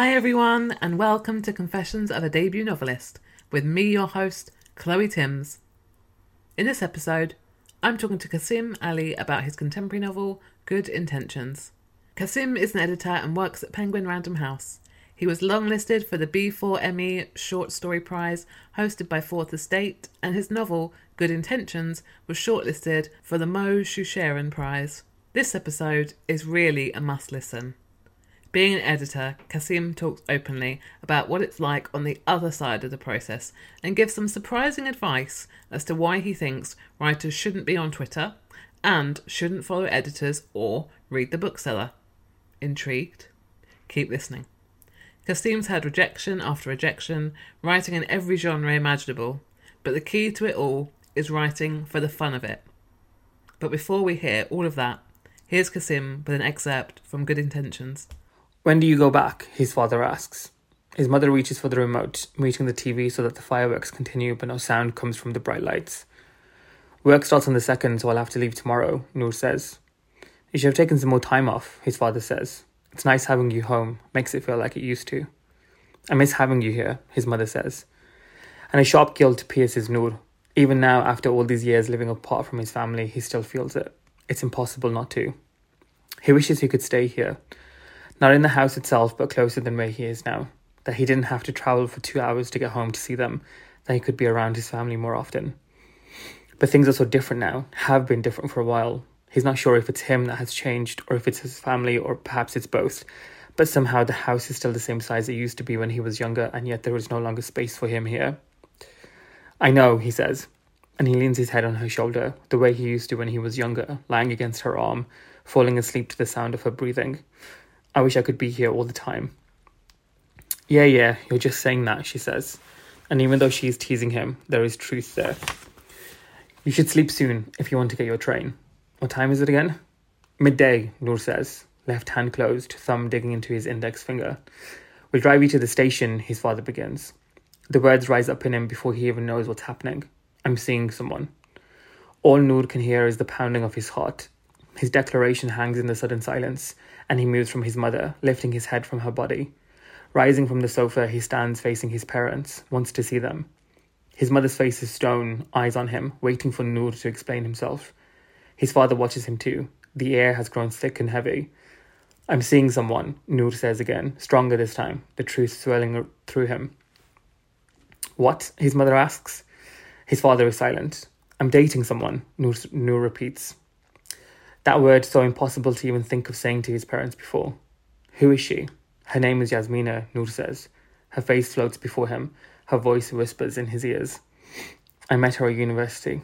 Hi, everyone, and welcome to Confessions of a Debut Novelist with me, your host, Chloe Timms. In this episode, I'm talking to Kasim Ali about his contemporary novel, Good Intentions. Kasim is an editor and works at Penguin Random House. He was longlisted for the BAME Short Story Prize hosted by Fourth Estate, and his novel, Good Intentions, was shortlisted for the Mo Siewcharran Prize. This episode is really a must listen. Being an editor, Kasim talks openly about what it's like on the other side of the process and gives some surprising advice as to why he thinks writers shouldn't be on Twitter and shouldn't follow editors or read the bookseller. Intrigued? Keep listening. Kasim's had rejection after rejection, writing in every genre imaginable, but the key to it all is writing for the fun of it. But before we hear all of that, here's Kasim with an excerpt from Good Intentions. When do you go back? His father asks. His mother reaches for the remote, muting the TV so that the fireworks continue but no sound comes from the bright lights. Work starts on the second, so I'll have to leave tomorrow, Noor says. You should have taken some more time off, his father says. It's nice having you home, makes it feel like it used to. I miss having you here, his mother says. And a sharp guilt pierces Noor. Even now, after all these years living apart from his family, he still feels it. It's impossible not to. He wishes he could stay here, not in the house itself, but closer than where he is now. That he didn't have to travel for two hours to get home to see them, that he could be around his family more often. But things are so different now, have been different for a while. He's not sure if it's him that has changed, or if it's his family, or perhaps it's both. But somehow the house is still the same size it used to be when he was younger, and yet there is no longer space for him here. I know, he says, and he leans his head on her shoulder, the way he used to when he was younger, lying against her arm, falling asleep to the sound of her breathing. I wish I could be here all the time. Yeah, yeah, you're just saying that, she says. And even though she's teasing him, there is truth there. You should sleep soon if you want to get your train. What time is it again? Midday, Noor says, left hand closed, thumb digging into his index finger. We'll drive you to the station, his father begins. The words rise up in him before he even knows what's happening. I'm seeing someone. All Noor can hear is the pounding of his heart. His declaration hangs in the sudden silence, and he moves from his mother, lifting his head from her body. Rising from the sofa, he stands facing his parents, wants to see them. His mother's face is stone, eyes on him, waiting for Noor to explain himself. His father watches him too. The air has grown thick and heavy. I'm seeing someone, Noor says again, stronger this time, the truth swelling through him. What? His mother asks. His father is silent. I'm dating someone, Noor, Noor repeats. That word so impossible to even think of saying to his parents before. Who is she? Her name is Yasmina, Noor says. Her face floats before him. Her voice whispers in his ears. I met her at university.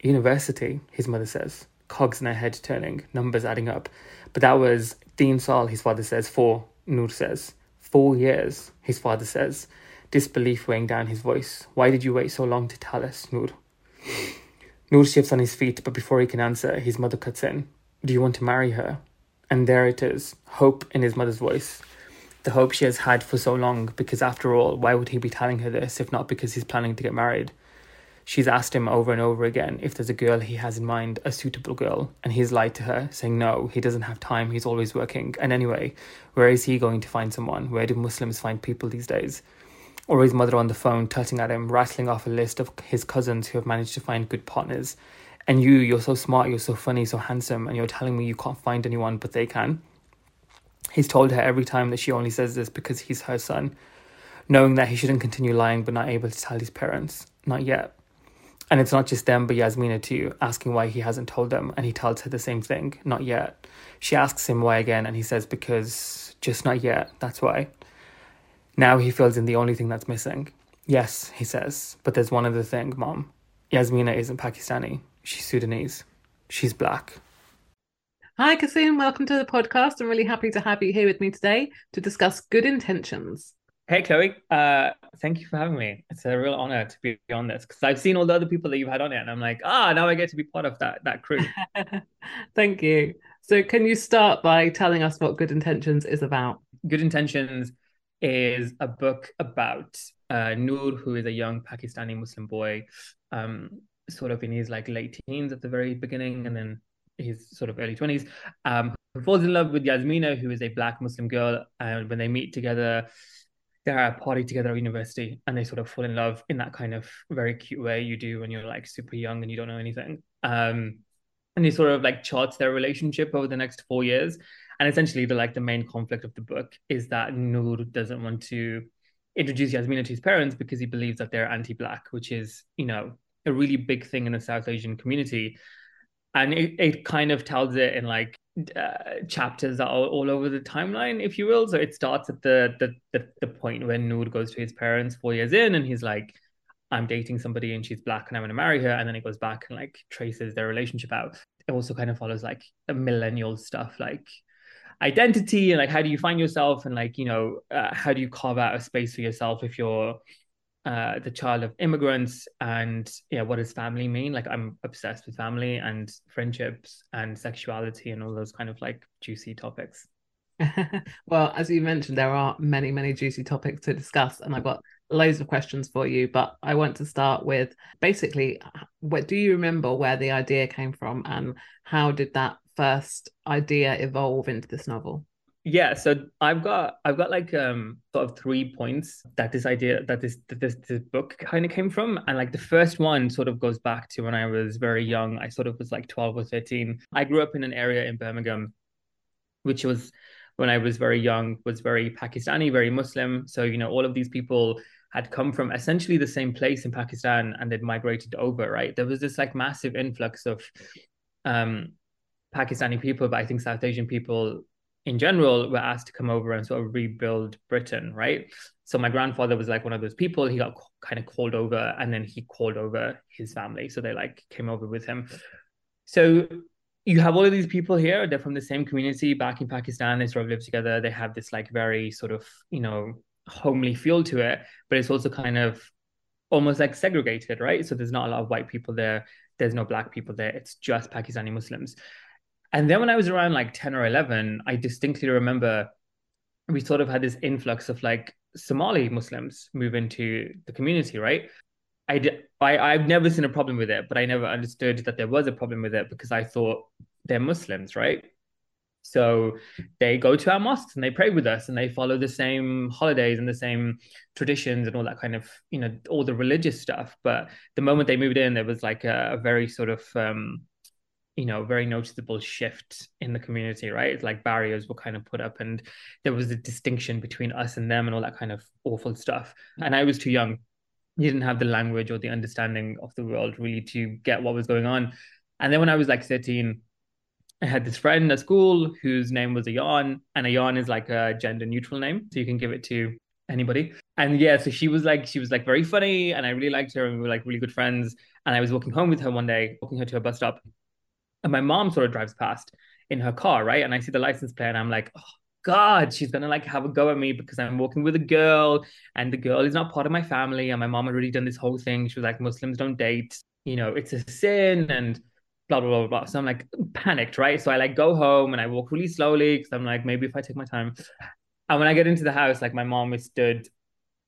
University, his mother says. Cogs in her head turning, numbers adding up. But that was Dean Saul, his father says. Four, Noor says. Four years, his father says. Disbelief weighing down his voice. Why did you wait so long to tell us, Noor? Noor shifts on his feet, but before he can answer, his mother cuts in. Do you want to marry her? And there it is, hope in his mother's voice. The hope she has had for so long, because after all, why would he be telling her this if not because he's planning to get married? She's asked him over and over again if there's a girl he has in mind, a suitable girl, and he's lied to her, saying no, he doesn't have time, he's always working. And anyway, where is he going to find someone? Where do Muslims find people these days? or his mother on the phone tutting at him, rattling off a list of his cousins who have managed to find good partners. And you, you're so smart, you're so funny, so handsome, and you're telling me you can't find anyone, but they can. He's told her every time that she only says this because he's her son, knowing that he shouldn't continue lying but not able to tell his parents. Not yet. And it's not just them, but Yasmina too, asking why he hasn't told them, and he tells her the same thing, not yet. She asks him why again, and he says, because just not yet, that's why. Now he fills in the only thing that's missing. Yes, he says, but there's one other thing, Mom. Yasmina isn't Pakistani, she's Sudanese. She's black. Hi, Kasim. Welcome to the podcast. I'm really happy to have you here with me today to discuss good intentions. Hey, Chloe. Uh, thank you for having me. It's a real honor to be on this because I've seen all the other people that you've had on it, and I'm like, ah, now I get to be part of that that crew. thank you. So, can you start by telling us what Good Intentions is about? Good Intentions is a book about uh, Noor, who is a young Pakistani Muslim boy, um, sort of in his like late teens at the very beginning, and then his sort of early twenties. Um, falls in love with Yasmina, who is a black Muslim girl, and when they meet together, they're at a party together at university, and they sort of fall in love in that kind of very cute way you do when you're like super young and you don't know anything. Um, and he sort of like charts their relationship over the next four years and essentially the like the main conflict of the book is that Noor doesn't want to introduce Yasmina to his parents because he believes that they're anti-black, which is you know a really big thing in the South Asian community, and it, it kind of tells it in like uh, chapters that are all over the timeline, if you will. So it starts at the the the, the point when Noor goes to his parents four years in, and he's like. I'm dating somebody and she's black and I'm gonna marry her. And then it goes back and like traces their relationship out. It also kind of follows like a millennial stuff, like identity and like how do you find yourself and like you know uh, how do you carve out a space for yourself if you're uh, the child of immigrants and yeah what does family mean like i'm obsessed with family and friendships and sexuality and all those kind of like juicy topics well as you mentioned there are many many juicy topics to discuss and i've got loads of questions for you but i want to start with basically what do you remember where the idea came from and how did that first idea evolve into this novel? Yeah, so I've got I've got like um sort of three points that this idea that this this this book kind of came from, and like the first one sort of goes back to when I was very young. I sort of was like twelve or thirteen. I grew up in an area in Birmingham, which was when I was very young was very Pakistani, very Muslim. So you know all of these people had come from essentially the same place in Pakistan and they'd migrated over. Right, there was this like massive influx of um Pakistani people, but I think South Asian people in general we were asked to come over and sort of rebuild Britain, right? So my grandfather was like one of those people. He got kind of called over, and then he called over his family, so they like came over with him. So you have all of these people here. They're from the same community back in Pakistan. They sort of live together. They have this like very sort of you know homely feel to it, but it's also kind of almost like segregated, right? So there's not a lot of white people there. There's no black people there. It's just Pakistani Muslims. And then when I was around like 10 or 11, I distinctly remember we sort of had this influx of like Somali Muslims move into the community, right? I, did, I I've never seen a problem with it, but I never understood that there was a problem with it because I thought they're Muslims, right? So they go to our mosques and they pray with us and they follow the same holidays and the same traditions and all that kind of, you know, all the religious stuff. But the moment they moved in, there was like a, a very sort of um, you know very noticeable shift in the community right? Like barriers were kind of put up and there was a distinction between us and them and all that kind of awful stuff. Mm. And i was too young. You didn't have the language or the understanding of the world really to get what was going on. And then when i was like 13 i had this friend at school whose name was ayan and ayan is like a gender neutral name so you can give it to anybody. And yeah so she was like she was like very funny and i really liked her and we were like really good friends. And i was walking home with her one day walking her to a bus stop and my mom sort of drives past in her car, right? And I see the license plate and I'm like, oh God, she's gonna like have a go at me because I'm walking with a girl and the girl is not part of my family. And my mom had already done this whole thing. She was like, Muslims don't date, you know, it's a sin and blah blah blah blah. So I'm like panicked, right? So I like go home and I walk really slowly because I'm like, maybe if I take my time. And when I get into the house, like my mom is stood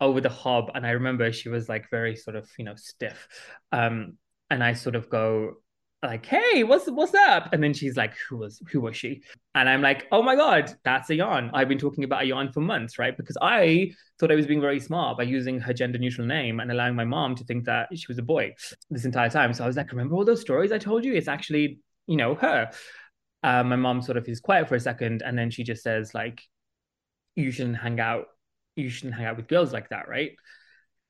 over the hob, and I remember she was like very sort of, you know, stiff. Um, and I sort of go, like, hey, what's what's up? And then she's like, who was who was she? And I'm like, oh my god, that's Ayan. I've been talking about Ayan for months, right? Because I thought I was being very smart by using her gender neutral name and allowing my mom to think that she was a boy this entire time. So I was like, remember all those stories I told you? It's actually, you know, her. Uh, my mom sort of is quiet for a second, and then she just says like, you shouldn't hang out. You shouldn't hang out with girls like that, right?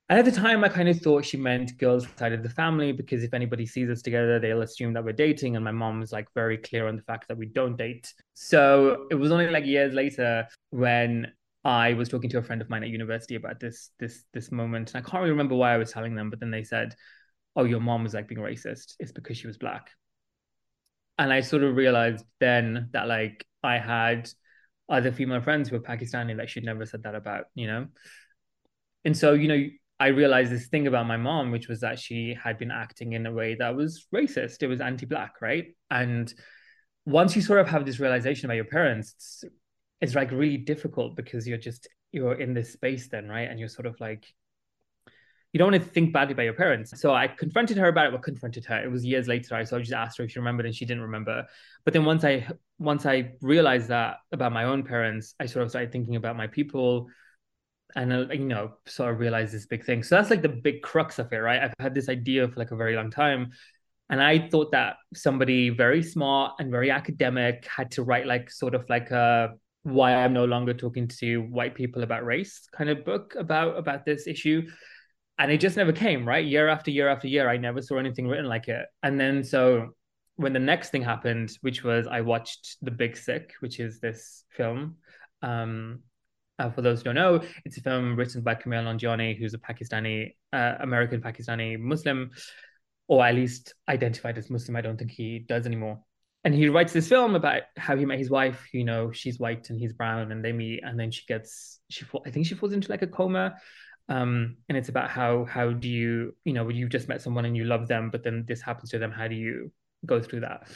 And at the time, I kind of thought she meant girls outside of the family because if anybody sees us together, they'll assume that we're dating. And my mom was like very clear on the fact that we don't date. So it was only like years later when I was talking to a friend of mine at university about this this this moment. And I can't really remember why I was telling them, but then they said, "Oh, your mom was like being racist. It's because she was black." And I sort of realized then that like I had other female friends who were Pakistani that she'd never said that about, you know. And so, you know, I realized this thing about my mom, which was that she had been acting in a way that was racist. It was anti-black, right? And once you sort of have this realization about your parents, it's, it's like really difficult because you're just you're in this space then, right? And you're sort of like you don't want to think badly about your parents. So I confronted her about it. Well, confronted her. It was years later. So I just asked her if she remembered, and she didn't remember. But then once I once I realized that about my own parents, I sort of started thinking about my people and uh, you know sort of realize this big thing. So that's like the big crux of it right? I've had this idea for like a very long time. And i thought that somebody very smart and very academic had to write like sort of like a why i'm no longer talking to white people about race kind of book about about this issue. And it just never came right? Year after year after year i never saw anything written like it. And then so when the next thing happened which was i watched the big sick which is this film um uh, for those who don't know, it's a film written by Kumail Nanjiani, who's a Pakistani, uh, American Pakistani Muslim, or at least identified as Muslim. I don't think he does anymore. And he writes this film about how he met his wife. You know, she's white and he's brown, and they meet, and then she gets she. I think she falls into like a coma. Um, and it's about how how do you you know you just met someone and you love them, but then this happens to them. How do you go through that?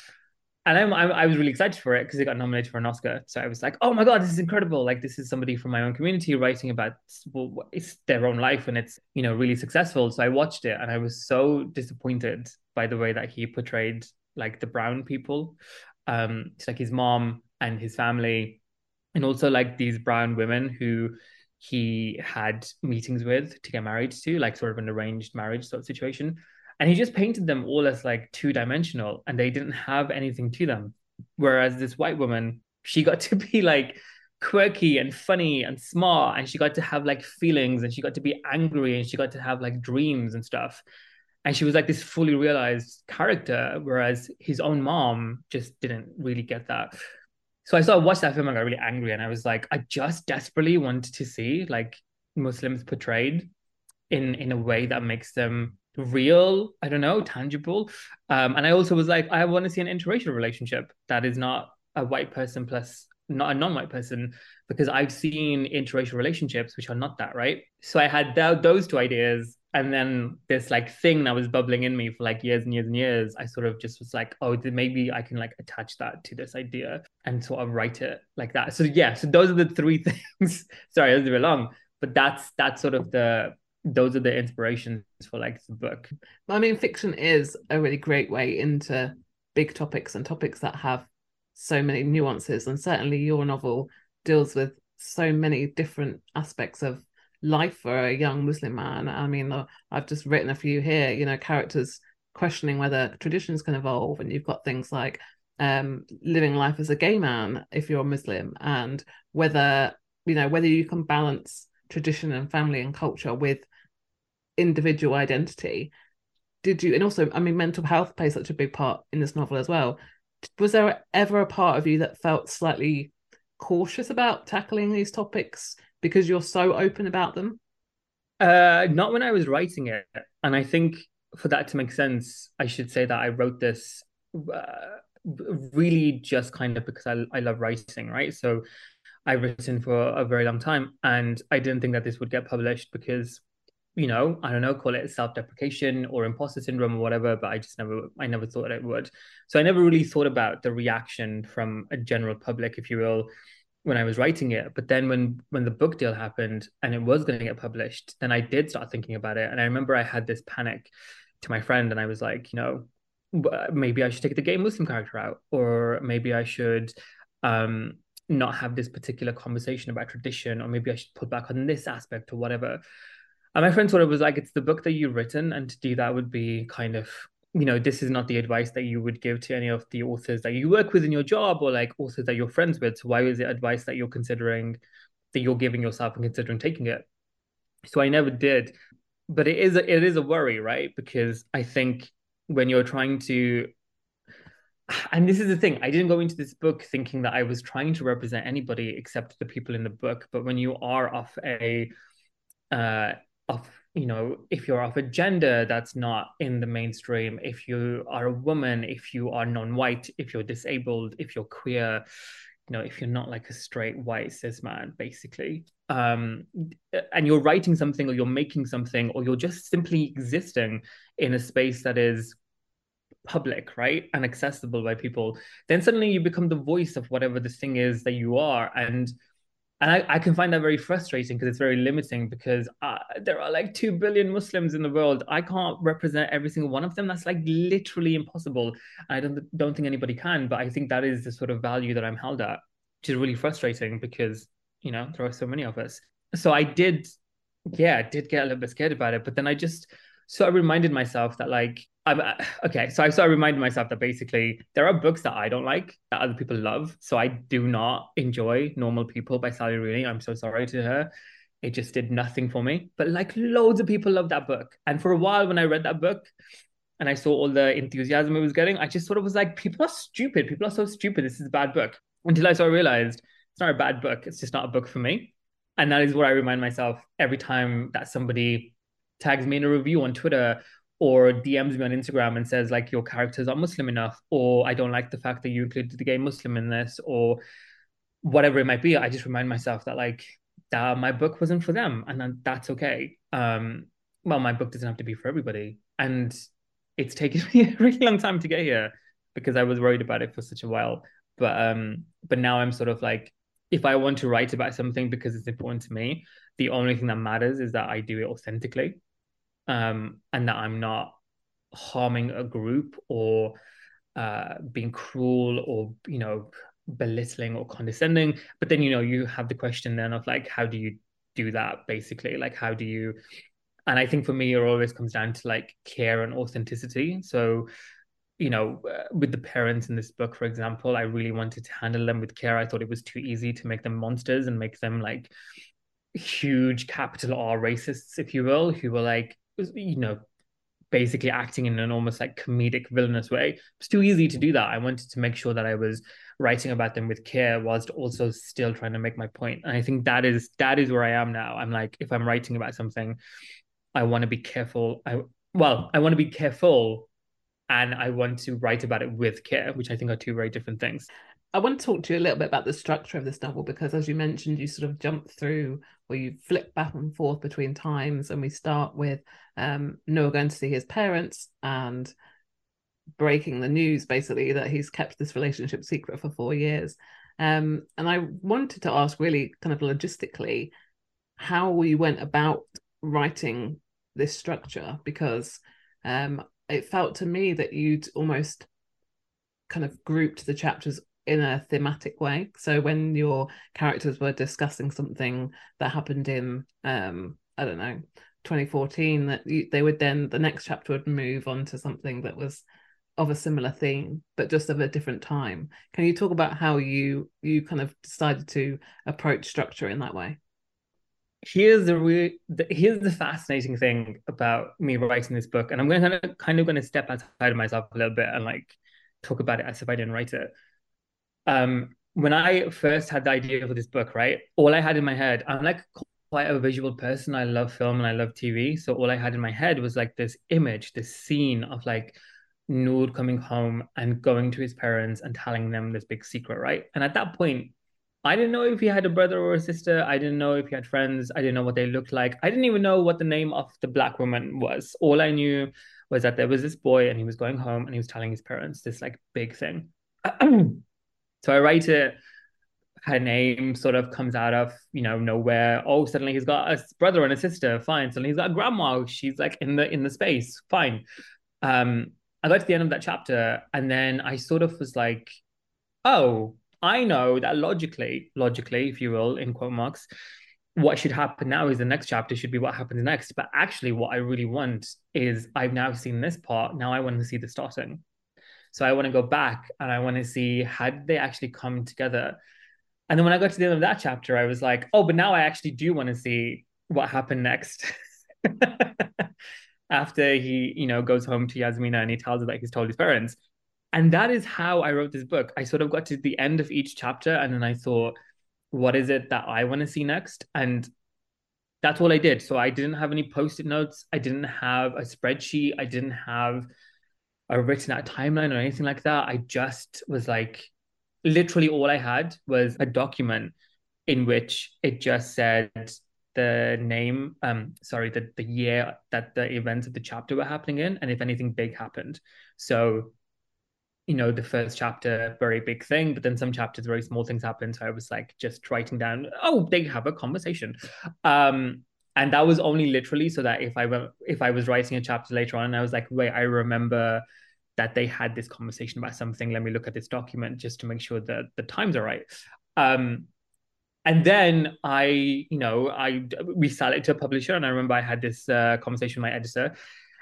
And I'm, I'm, i was really excited for it because it got nominated for an Oscar. So I was like, oh my god, this is incredible! Like this is somebody from my own community writing about well, it's their own life and it's you know really successful. So I watched it and I was so disappointed by the way that he portrayed like the brown people. Um, it's like his mom and his family, and also like these brown women who he had meetings with to get married to, like sort of an arranged marriage sort of situation and he just painted them all as like two dimensional and they didn't have anything to them. Whereas this white woman she got to be like quirky and funny and smart and she got to have like feelings and she got to be angry and she got to have like dreams and stuff. And she was like this fully realized character whereas his own mom just didn't really get that. So i started watched that film and I got really angry and i was like i just desperately wanted to see like muslims portrayed in in a way that makes them real i don't know tangible. Um and i also was like i want to see an interracial relationship that is not a white person plus not a non-white person because i've seen interracial relationships which are not that right? So i had th- those two ideas and then this like thing that was bubbling in me for like years and years and years i sort of just was like oh maybe i can like attach that to this idea and sort of write it like that. So yeah so those are the three things. Sorry a bit long but that's that's sort of the those are the inspirations for like the book. I mean, fiction is a really great way into big topics and topics that have so many nuances, and certainly your novel deals with so many different aspects of life for a young Muslim man. I mean, uh, I've just written a few here. You know, characters questioning whether traditions can evolve, and you've got things like um, living life as a gay man if you're a Muslim, and whether you know whether you can balance tradition and family and culture with individual identity did you and also i mean mental health plays such a big part in this novel as well. Was there ever a part of you that felt slightly cautious about tackling these topics because you're so open about them? Uh not when i was writing it. And i think for that to make sense i should say that i wrote this uh, really just kind of because I, I love writing right? So I've written for a very long time, and I didn't think that this would get published because, you know, I don't know, call it self-deprecation or imposter syndrome or whatever. But I just never, I never thought it would. So I never really thought about the reaction from a general public, if you will, when I was writing it. But then when when the book deal happened and it was going to get published, then I did start thinking about it. And I remember I had this panic to my friend, and I was like, you know, maybe I should take the gay Muslim character out, or maybe I should um, not have this particular conversation about tradition, or maybe I should put back on this aspect or whatever. And my friend sort of was like, it's the book that you've written, and to do that would be kind of, you know, this is not the advice that you would give to any of the authors that you work with in your job or like authors that you're friends with. So why is it advice that you're considering that you're giving yourself and considering taking it? So I never did. But it is a, it is a worry, right? Because I think when you're trying to and this is the thing i didn't go into this book thinking that i was trying to represent anybody except the people in the book but when you are of a uh of you know if you're of a gender that's not in the mainstream if you are a woman if you are non-white if you're disabled if you're queer you know if you're not like a straight white cis man basically um and you're writing something or you're making something or you're just simply existing in a space that is public, right, and accessible by people, then suddenly you become the voice of whatever the thing is that you are, and and I, I can find that very frustrating because it's very limiting because uh, there are like 2 billion muslims in the world. I can't represent every single one of them. That's like literally impossible. I don't don't think anybody can but i think that is the sort of value that i'm held at which is really frustrating because you know there are so many of us. So i did yeah did get a little bit scared about it but then i just so I reminded myself that like I'm uh, okay. So I so I reminded myself that basically there are books that I don't like that other people love. So I do not enjoy Normal People by Sally Rooney. I'm so sorry to her. It just did nothing for me. But like loads of people love that book. And for a while when I read that book and I saw all the enthusiasm it was getting, I just sort of was like, people are stupid. People are so stupid. This is a bad book. Until I sort of realized it's not a bad book. It's just not a book for me. And that is what I remind myself every time that somebody tags me in a review on Twitter or DMs me on Instagram and says like your characters are Muslim enough, or I don't like the fact that you included the gay Muslim in this, or whatever it might be. I just remind myself that like that my book wasn't for them, and that's okay. Um, well, my book doesn't have to be for everybody, and it's taken me a really long time to get here because I was worried about it for such a while. But um, but now I'm sort of like, if I want to write about something because it's important to me, the only thing that matters is that I do it authentically um, and that I'm not harming a group or uh, being cruel or you know belittling or condescending. But then you know you have the question then of like how do you do that basically? Like how do you? And I think for me, it always comes down to like care and authenticity. So you know, uh, with the parents in this book, for example, I really wanted to handle them with care. I thought it was too easy to make them monsters and make them like huge capital R racists, if you will, who were like you know, basically acting in an almost like comedic villainous way. It's too easy to do that. I wanted to make sure that I was writing about them with care whilst also still trying to make my point. And I think that is that is where I am now. I'm like, if I'm writing about something, I want to be careful. I well, I want to be careful and I want to write about it with care, which I think are two very different things. I want to talk to you a little bit about the structure of this novel because, as you mentioned, you sort of jump through or you flip back and forth between times. And we start with um, Noor going to see his parents and breaking the news basically that he's kept this relationship secret for four years. Um, and I wanted to ask, really, kind of logistically, how you went about writing this structure because um, it felt to me that you'd almost kind of grouped the chapters in a thematic way. So when your characters were discussing something that happened in, um, I don't know, 2014, that you, they would then the next chapter would move on to something that was of a similar theme, but just of a different time. Can you talk about how you you kind of decided to approach structure in that way? Here's the, re- the here's the fascinating thing about me writing this book, and I'm going to kind of, kind of going to step outside of myself a little bit and like talk about it as if I didn't write it um, when I first had the idea for this book, right, all I had in my head, I'm like quite a visual person. I love film and I love TV. So all I had in my head was like this image, this scene of like Noor coming home and going to his parents and telling them this big secret, right? And at that point, I didn't know if he had a brother or a sister. I didn't know if he had friends. I didn't know what they looked like. I didn't even know what the name of the black woman was. All I knew was that there was this boy and he was going home and he was telling his parents this like big thing. So I write it. Her name sort of comes out of you know nowhere. Oh, suddenly he's got a brother and a sister. Fine. Suddenly he's got a grandma. She's like in the in the space. Fine. Um, I got to the end of that chapter and then I sort of was like, oh, I know that logically, logically, if you will, in quote marks, what should happen now is the next chapter should be what happens next. But actually, what I really want is I've now seen this part. Now I want to see the starting. So I want to go back and I want to see how did they actually come together. And then when I got to the end of that chapter, I was like, oh, but now I actually do want to see what happened next. After he, you know, goes home to Yasmina and he tells her that he's told his parents. And that is how I wrote this book. I sort of got to the end of each chapter and then I thought, what is it that I want to see next? And that's all I did. So I didn't have any post-it notes. I didn't have a spreadsheet. I didn't have a written out timeline or anything like that. I just was like, literally all I had was a document in which it just said the name, um, sorry, the, the year that the events of the chapter were happening in, and if anything big happened. So you know, the first chapter, very big thing, but then some chapters, very small things happen. So I was like just writing down, oh, they have a conversation. Um, and that was only literally so that if I went, if I was writing a chapter later on, and I was like, wait, I remember that they had this conversation about something. Let me look at this document just to make sure that the times are right. Um, and then I, you know, I we sell it to a publisher, and I remember I had this uh, conversation with my editor,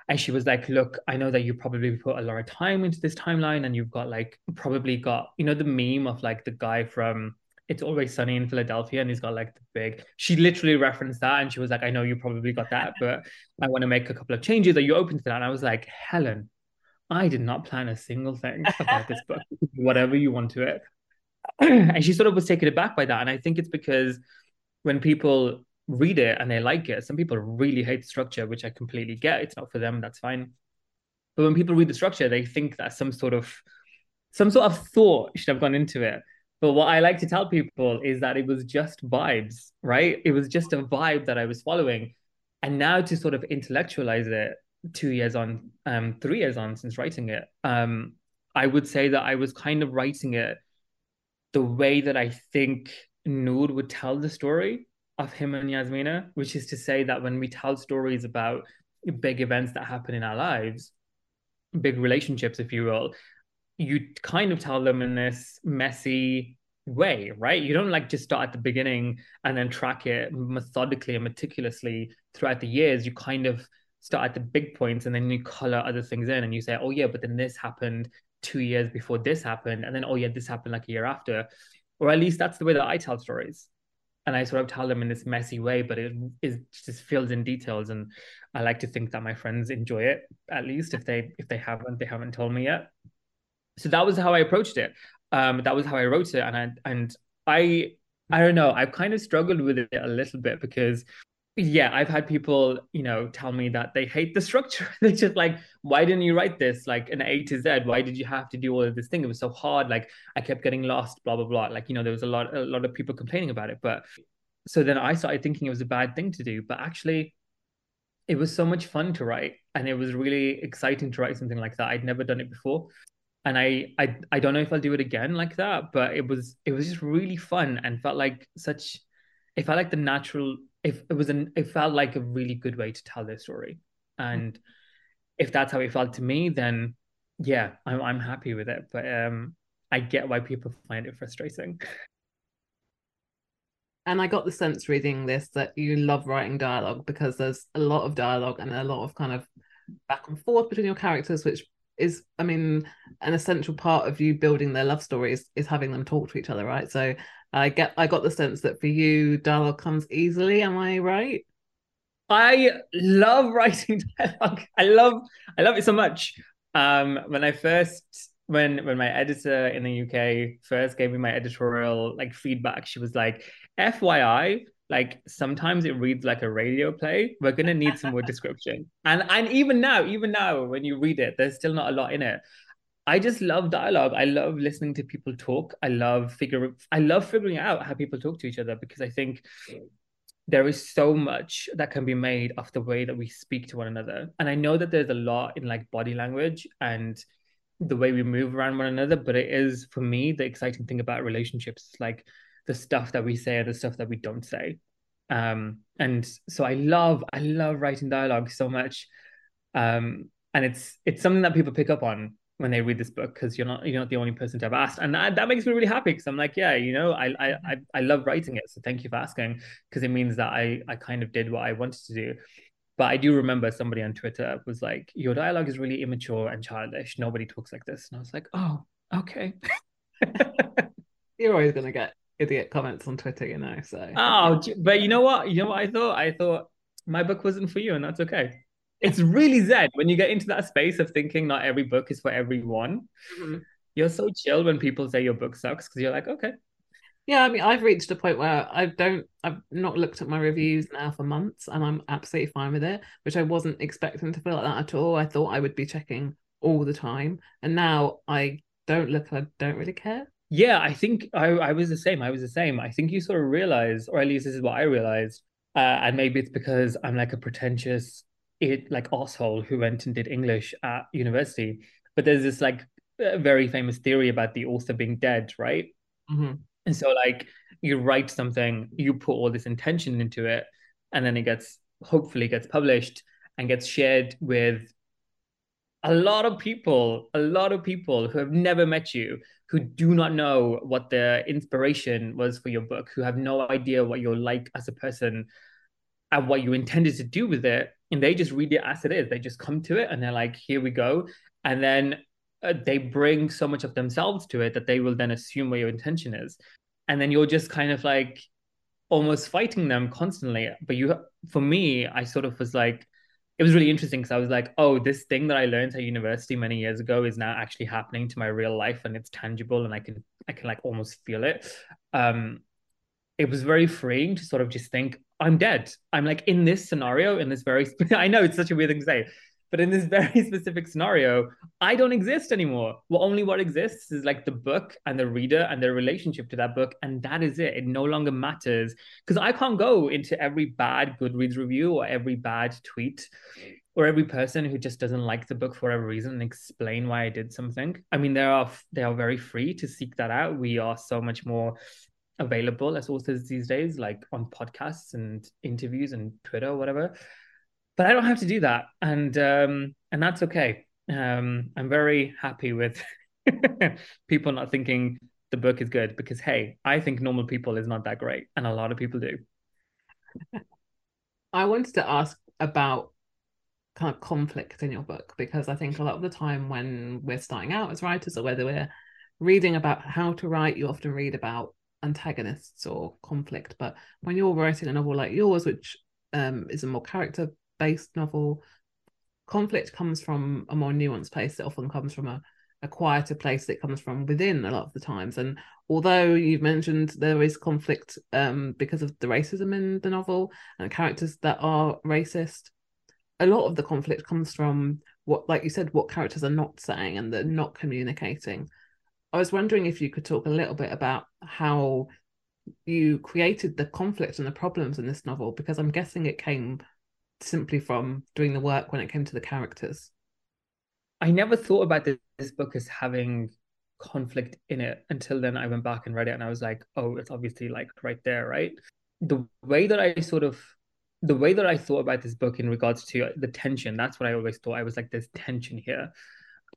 and she was like, Look, I know that you probably put a lot of time into this timeline and you've got like probably got, you know, the meme of like the guy from It's Always Sunny in Philadelphia and he's got like the big she literally referenced that and she was like, I know you probably got that, but I want to make a couple of changes. Are you open to that? And I was like, Helen, I did not plan a single thing about this book. Whatever you want to it. and she sort of was taken aback by that. And I think it's because when people read it and they like it. Some people really hate the structure, which I completely get. It's not for them, that's fine. But when people read the structure, they think that some sort of some sort of thought should have gone into it. But what I like to tell people is that it was just vibes, right? It was just a vibe that I was following. And now to sort of intellectualize it two years on, um, three years on since writing it, um, I would say that I was kind of writing it the way that I think Noor would tell the story of him and Yasmina, which is to say that when we tell stories about big events that happen in our lives, big relationships, if you will, you kind of tell them in this messy way, right? You don't like just start at the beginning and then track it methodically and meticulously throughout the years. You kind of start at the big points and then you color other things in and you say, oh, yeah, but then this happened two years before this happened. And then, oh, yeah, this happened like a year after. Or at least that's the way that I tell stories and I sort of tell them in this messy way, but it is just filled in details. And I like to think that my friends enjoy it, at least if they if they haven't, they haven't told me yet. So that was how I approached it. Um, that was how I wrote it, and I and I I don't know. I've kind of struggled with it a little bit because yeah, I've had people, you know, tell me that they hate the structure. They're just like, why didn't you write this like an A to Z? Why did you have to do all of this thing? It was so hard. Like I kept getting lost, blah, blah, blah. Like, you know, there was a lot, a lot of people complaining about it. But so then I started thinking it was a bad thing to do. But actually, it was so much fun to write. And it was really exciting to write something like that. I'd never done it before. And I, I I don't know if I'll do it again like that, but it was it was just really fun and felt like such it felt like the natural if it was an it felt like a really good way to tell their story. And mm-hmm. if that's how it felt to me then yeah I'm, I'm happy with it. But um i get why people find it frustrating. And i got the sense reading this that you love writing dialogue because there's a lot of dialogue and a lot of kind of back and forth between your characters which is i mean an essential part of you building their love stories is having them talk to each other right so I get I got the sense that for you dialogue comes easily. Am I right? I love writing dialogue. I love I love it so much. Um, when I first when when my editor in the UK first gave me my editorial like feedback, she was like, "FYI, like sometimes it reads like a radio play. We're gonna need some more description." And and even now, even now, when you read it, there's still not a lot in it. I just love dialogue. I love listening to people talk. I love figure I love figuring out how people talk to each other because I think there is so much that can be made of the way that we speak to one another. And I know that there's a lot in like body language and the way we move around one another, but it is for me the exciting thing about relationships, like the stuff that we say and the stuff that we don't say. Um, and so I love, I love writing dialogue so much. Um, and it's it's something that people pick up on when they read this book because you're not you're not the only person to have asked, and that, that makes me really happy because I'm like, yeah, you know, I I I, I love writing it, so thank you for asking because it means that I I kind of did what I wanted to do. But I do remember somebody on Twitter was like, "Your dialogue is really immature and childish. Nobody talks like this." And I was like, "Oh, okay." You're always gonna get idiot comments on Twitter, you know. So oh, but you know what? You know what I thought? I thought my book wasn't for you, and that's okay. It's really zen when you get into that space of thinking not every book is for everyone. Mm-hmm. You're so chill when people say your book sucks because you're like, okay, yeah, I mean, I've reached a point where I don't, I've not looked at my reviews now for months, and I'm absolutely fine with it, which I wasn't expecting to feel like that at all. I thought I would be checking all the time, and now I don't look, I don't really care. Yeah, I think I, I was the same. I was the same. I think you sort of realize, or at least this is what I realized, uh, and maybe it's because I'm like a pretentious, it like asshole who went and did English at university. But there's this like very famous theory about the author being dead, right? Mm-hmm. And so, like, you write something, you put all this intention into it, and then it gets hopefully gets published and gets shared with a lot of people, a lot of people who have never met you, who do not know what the inspiration was for your book, who have no idea what you're like as a person and what you intended to do with it. And they just read it as it is. They just come to it and they're like, here we go. And then uh, they bring so much of themselves to it that they will then assume what your intention is and then you're just kind of like almost fighting them constantly but you for me i sort of was like it was really interesting because i was like oh this thing that i learned at university many years ago is now actually happening to my real life and it's tangible and i can i can like almost feel it. Um it was very freeing to sort of just think i'm dead. I'm like in this scenario in this very i know it's such a weird thing to say but in this very specific scenario, I don't exist anymore. Well, only what exists is like the book and the reader and their relationship to that book. And that is it. It no longer matters because I can't go into every bad Goodreads review or every bad tweet or every person who just doesn't like the book for whatever reason and explain why I did something. I mean, they are they are very free to seek that out. We are so much more available as authors these days, like on podcasts and interviews and Twitter or whatever but I don't have to do that, and um, and that's okay. Um, I'm very happy with people not thinking the book is good because hey, I think normal people is not that great, and a lot of people do. I wanted to ask about kind of conflict in your book because I think a lot of the time when we're starting out as writers or whether we're reading about how to write, you often read about antagonists or conflict. But when you're writing a novel like yours, which um, is a more character based novel, conflict comes from a more nuanced place. It often comes from a, a quieter place that comes from within a lot of the times. And although you've mentioned there is conflict um, because of the racism in the novel and characters that are racist, a lot of the conflict comes from what, like you said, what characters are not saying and they're not communicating. I was wondering if you could talk a little bit about how you created the conflict and the problems in this novel because I'm guessing it came simply from doing the work when it came to the characters. I never thought about this, this book as having conflict in it until then I went back and read it and I was like, oh, it's obviously like right there, right? The way that I sort of the way that I thought about this book in regards to the tension, that's what I always thought. I was like, there's tension here.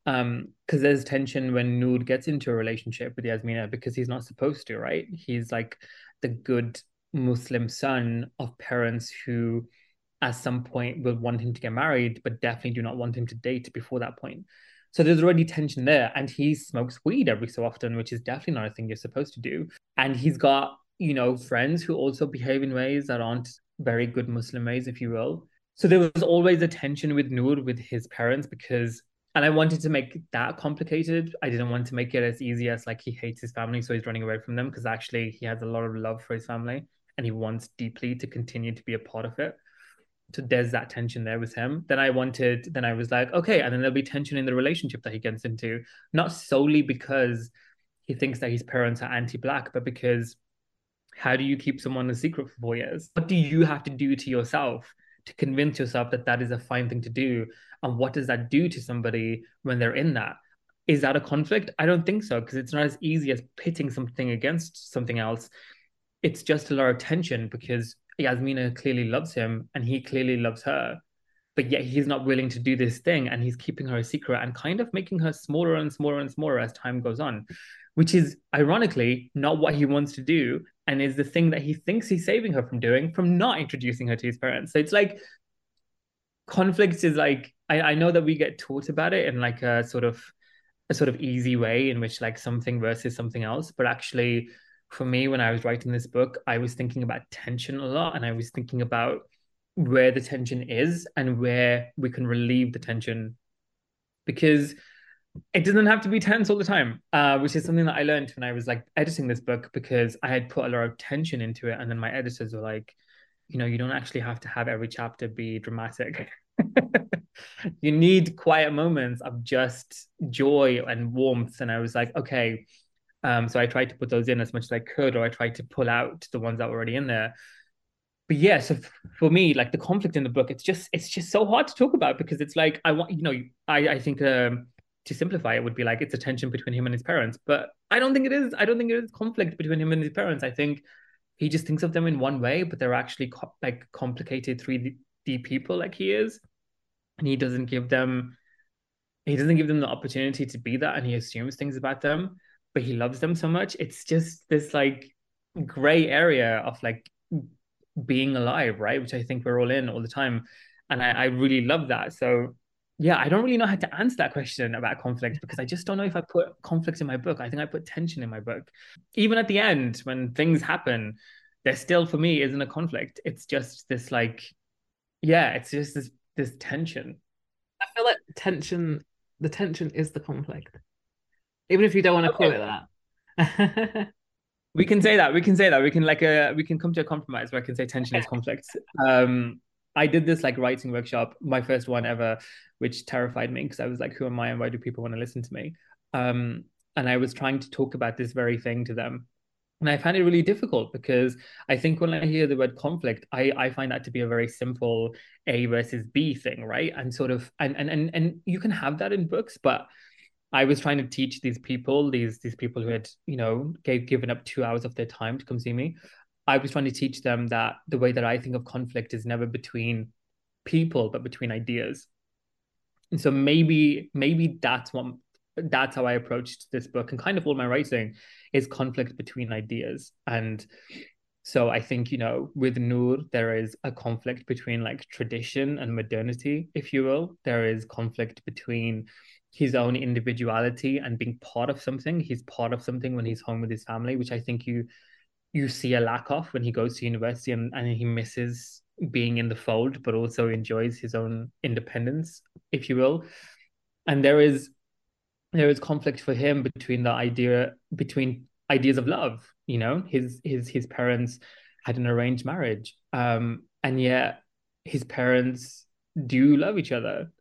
Um, because there's tension when Noor gets into a relationship with Yasmina because he's not supposed to, right? He's like the good Muslim son of parents who at some point will want him to get married, but definitely do not want him to date before that point. So there's already tension there. And he smokes weed every so often, which is definitely not a thing you're supposed to do. And he's got, you know, friends who also behave in ways that aren't very good Muslim ways, if you will. So there was always a tension with Noor, with his parents, because, and I wanted to make that complicated. I didn't want to make it as easy as like he hates his family, so he's running away from them, because actually he has a lot of love for his family and he wants deeply to continue to be a part of it to there's that tension there with him. Then i wanted then i was like okay and then there'll be tension in the relationship that he gets into. Not solely because he thinks that his parents are anti-black but because how do you keep someone a secret for four years? What do you have to do to yourself to convince yourself that that is a fine thing to do? And what does that do to somebody when they're in that? Is that a conflict? I don't think so because it's not as easy as pitting something against something else. It's just a lot of tension because Yasmina clearly loves him and he clearly loves her. but yet he's not willing to do this thing and he's keeping her a secret and kind of making her smaller and smaller and smaller as time goes on which is ironically not what he wants to do and is the thing that he thinks he's saving her from doing from not introducing her to his parents so it's like conflict is like I, I know that we get taught about it in like a sort of a sort of easy way in which like something versus something else but actually for me when i was writing this book i was thinking about tension a lot and i was thinking about where the tension is and where we can relieve the tension. Because it doesn't have to be tense all the time uh, which is something that i learned when i was like editing this book because i had put a lot of tension into it and then my editors were like you know you don't actually have to have every chapter be dramatic. You need quiet moments of just joy and warmth and i was like okay um, so i tried to put those in as much as i could or i tried to pull out the ones that were already in there but yeah, so for me, like the conflict in the book, it's just it's just so hard to talk about because it's like I want you know I I think um, to simplify it would be like it's a tension between him and his parents, but I don't think it is. I don't think it is conflict between him and his parents. I think he just thinks of them in one way, but they're actually co- like complicated three D people like he is, and he doesn't give them he doesn't give them the opportunity to be that, and he assumes things about them, but he loves them so much. It's just this like gray area of like being alive, right? Which I think we're all in all the time. And I, I really love that. So yeah, I don't really know how to answer that question about conflict because I just don't know if I put conflict in my book. I think I put tension in my book. Even at the end, when things happen, there still for me isn't a conflict. It's just this like, yeah, it's just this this tension. I feel like tension, the tension is the conflict. Even if you don't want to okay. call it that. we can say that we can say that we can like uh we can come to a compromise where i can say tension is conflict um i did this like writing workshop my first one ever which terrified me because i was like who am i and why do people want to listen to me um and i was trying to talk about this very thing to them and I find it really difficult because I think when I hear the word conflict, I, I find that to be a very simple A versus B thing, right? And sort of and and and and you can have that in books, but I was trying to teach these people, these these people who had, you know, gave given up two hours of their time to come see me. I was trying to teach them that the way that I think of conflict is never between people, but between ideas. And so maybe maybe that's what that's how I approached this book and kind of all my writing is conflict between ideas. And so I think, you know, with Noor, there is a conflict between like tradition and modernity, if you will. There is conflict between his own individuality and being part of something. He's part of something when he's home with his family, which I think you you see a lack of when he goes to university and, and he misses being in the fold, but also enjoys his own independence, if you will. And there is there is conflict for him between the idea between ideas of love. You know, his his his parents had an arranged marriage, um, and yet his parents do love each other.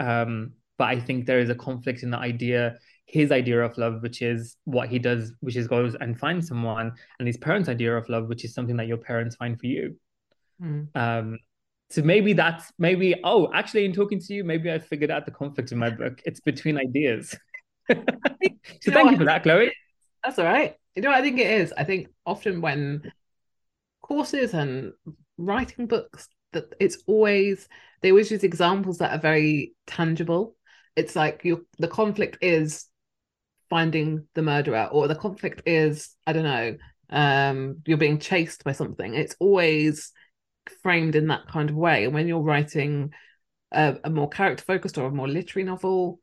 Um, but I think there is a conflict in the idea, his idea of love, which is what he does, which is goes and finds someone, and his parents' idea of love, which is something that your parents find for you. Mm. Um, so maybe that's maybe oh, actually, in talking to you, maybe I figured out the conflict in my book. It's between ideas. so thank you for that, Chloe. That's all right. You know I think it is? I think often when courses and writing books that it's always they always use examples that are very tangible. It's like you the conflict is finding the murderer or the conflict is i don't know um you're being chased by something. It's always framed in that kind of way. And when you're writing a, a more character focused or a more literary novel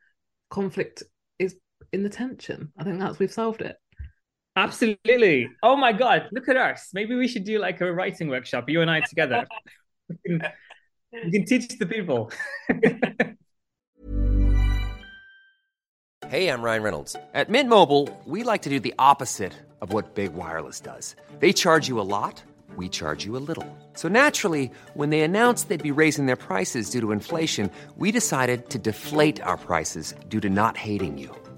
conflict is in the tension. I think that's we've solved it absolutely oh my god look at us maybe we should do like a writing workshop you and i together we, can, can teach the people Hey, I'm Ryan Reynolds. At Mint Mobile, we like to do the opposite of what Big Wireless does. They charge you a lot, we charge you a little. So naturally, when they announced they'd be raising their prices due to inflation, we decided to deflate our prices due to not hating you.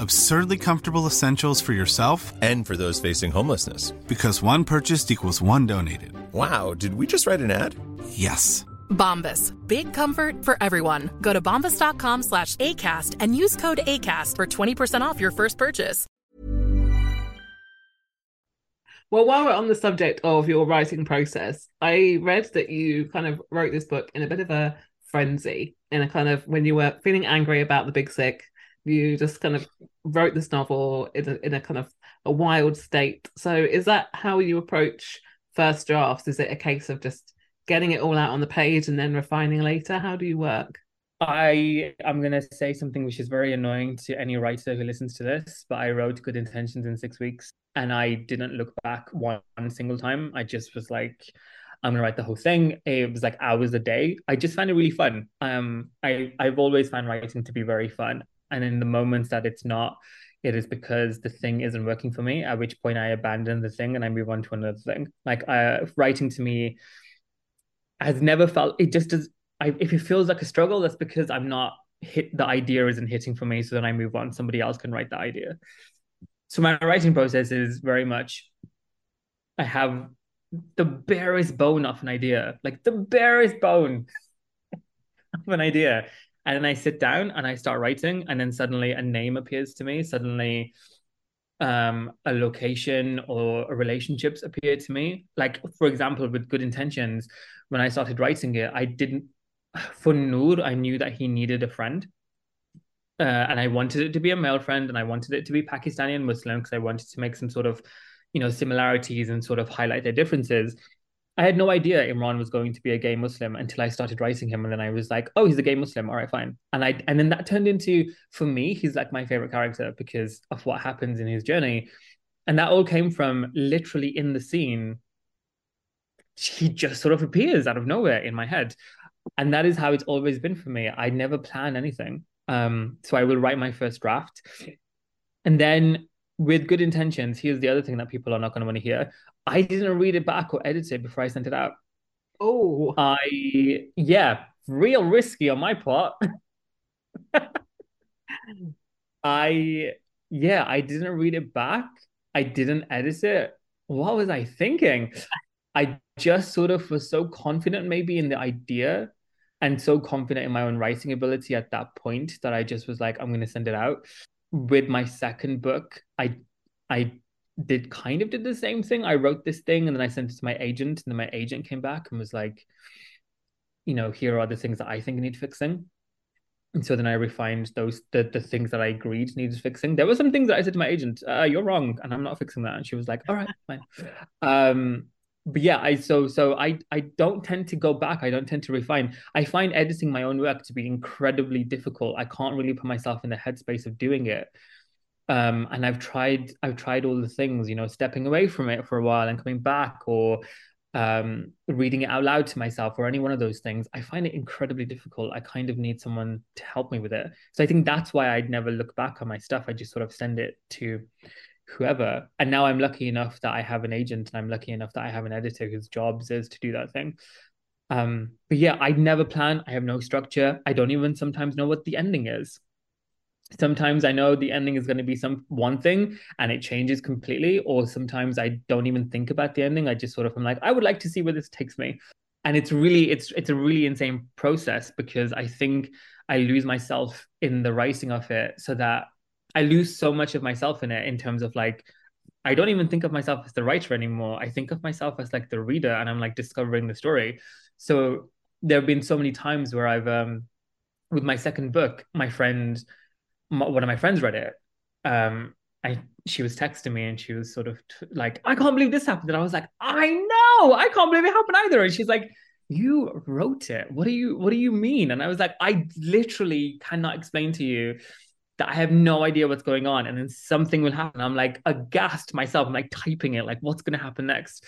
Absurdly comfortable essentials for yourself and for those facing homelessness. Because one purchased equals one donated. Wow, did we just write an ad? Yes. Bombas. Big comfort for everyone. Go to bombas.com slash ACAST and use code ACAST for 20% off your first purchase. Well, while we're on the subject of your writing process, I read that you kind of wrote this book in a bit of a frenzy, in a kind of when you were feeling angry about the big sick you just kind of wrote this novel in a, in a kind of a wild state. So is that how you approach first drafts? Is it a case of just getting it all out on the page and then refining later? How do you work? I am going to say something which is very annoying to any writer who listens to this, but I wrote Good Intentions in six weeks and I didn't look back one, single time. I just was like, I'm gonna write the whole thing. It was like hours a day. I just find it really fun. Um, I I've always found writing to be very fun and in the moments that it's not it is because the thing isn't working for me at which point i abandon the thing and i move on to another thing. Like uh, writing to me has never felt it just does I, if it feels like a struggle that's because i'm not hit the idea isn't hitting for me so then i move on. Somebody else can write the idea. So my writing process is very much i have the barest bone of an idea like the barest bone of an idea and then I sit down and I start writing, and then suddenly a name appears to me. Suddenly, um, a location or relationships appear to me. Like, for example, with Good Intentions, when I started writing it, I didn't, for Noor, I knew that he needed a friend. Uh, and I wanted it to be a male friend and I wanted it to be Pakistani and Muslim because I wanted to make some sort of, you know, similarities and sort of highlight their differences. I had no idea Imran was going to be a gay Muslim until I started writing him, and then I was like, "Oh, he's a gay Muslim. All right, fine." And I and then that turned into for me, he's like my favorite character because of what happens in his journey, and that all came from literally in the scene. He just sort of appears out of nowhere in my head, and that is how it's always been for me. I never plan anything, um, so I will write my first draft, and then with good intentions, here's the other thing that people are not going to want to hear. I didn't read it back or edit it before I sent it out. Oh, I yeah, real risky on my part. I yeah, I didn't read it back. I didn't edit it. What was I thinking? I just sort of was so confident maybe in the idea and so confident in my own writing ability at that point that I just was like, I'm gonna send it out. With my second book, I I did kind of did the same thing. I wrote this thing and then I sent it to my agent, and then my agent came back and was like, you know, here are the things that I think need fixing. And so then I refined those the the things that I agreed needed fixing. There were some things that I said to my agent, uh, "You're wrong," and I'm not fixing that. And she was like, "All right, fine." Um, but yeah, I so so I I don't tend to go back. I don't tend to refine. I find editing my own work to be incredibly difficult. I can't really put myself in the headspace of doing it um, and I've tried I've tried all the things, you know, stepping away from it for a while and coming back, or um, reading it out loud to myself, or any one of those things. I find it incredibly difficult. I kind of need someone to help me with it. So I think that's why I'd never look back on my stuff. I just sort of send it to whoever. And now I'm lucky enough that I have an agent and I'm lucky enough that I have an editor whose jobs is to do that thing. Um, but yeah, I never plan. I have no structure. I don't even sometimes know what the ending is. Sometimes I know the ending is going to be some one thing and it changes completely, or sometimes I don't even think about the ending. I just sort of am like, I would like to see where this takes me. And it's really, it's it's a really insane process because I think I lose myself in the writing of it so that I lose so much of myself in it in terms of like I don't even think of myself as the writer anymore. I think of myself as like the reader and I'm like discovering the story. So there have been so many times where I've um with my second book, my friend my, one of my friends read it. Um I she was texting me and she was sort of t- like, I can't believe this happened. And I was like, I know, I can't believe it happened either. And she's like, You wrote it. What do you what do you mean? And I was like, I literally cannot explain to you that I have no idea what's going on. And then something will happen. I'm like aghast myself. I'm like typing it, like what's gonna happen next?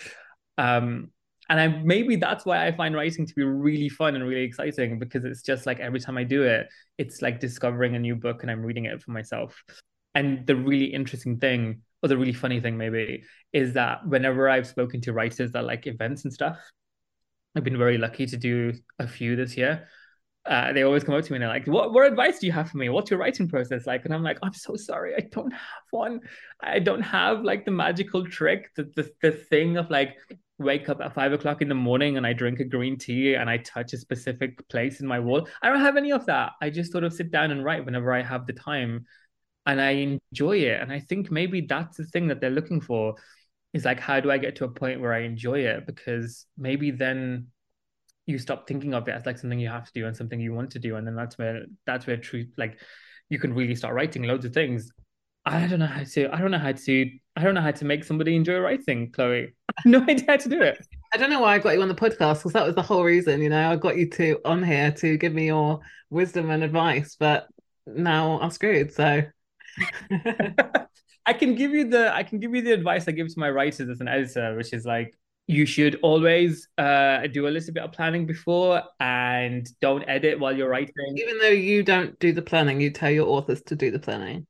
Um, and I maybe that's why I find writing to be really fun and really exciting because it's just like every time I do it, it's like discovering a new book and I'm reading it for myself. And the really interesting thing, or the really funny thing maybe, is that whenever I've spoken to writers that like events and stuff, I've been very lucky to do a few this year uh, they always come up to me and they're like, what, what advice do you have for me? What's your writing process like? And I'm like, I'm so sorry. I don't have one. I don't have like the magical trick, the, the, the thing of like, wake up at five o'clock in the morning and I drink a green tea and I touch a specific place in my wall. I don't have any of that. I just sort of sit down and write whenever I have the time and I enjoy it. And I think maybe that's the thing that they're looking for is like, how do I get to a point where I enjoy it? Because maybe then you stop thinking of it as like something you have to do and something you want to do and then that's where that's where true like you can really start writing loads of things. I don't know how to i don't know how to i don't know how to make somebody enjoy writing chloe. I have no idea how to do it. I don't know why i got you on the podcast because that was the whole reason you know? I got you to on here to give me your wisdom and advice but now i'm screwed so. I can give you the I can give you the advice I give to my writers as an editor, which is like you should always uh, do a little bit of planning before and don't edit while you're writing. Even though you don't do the planning, you tell your authors to do the planning.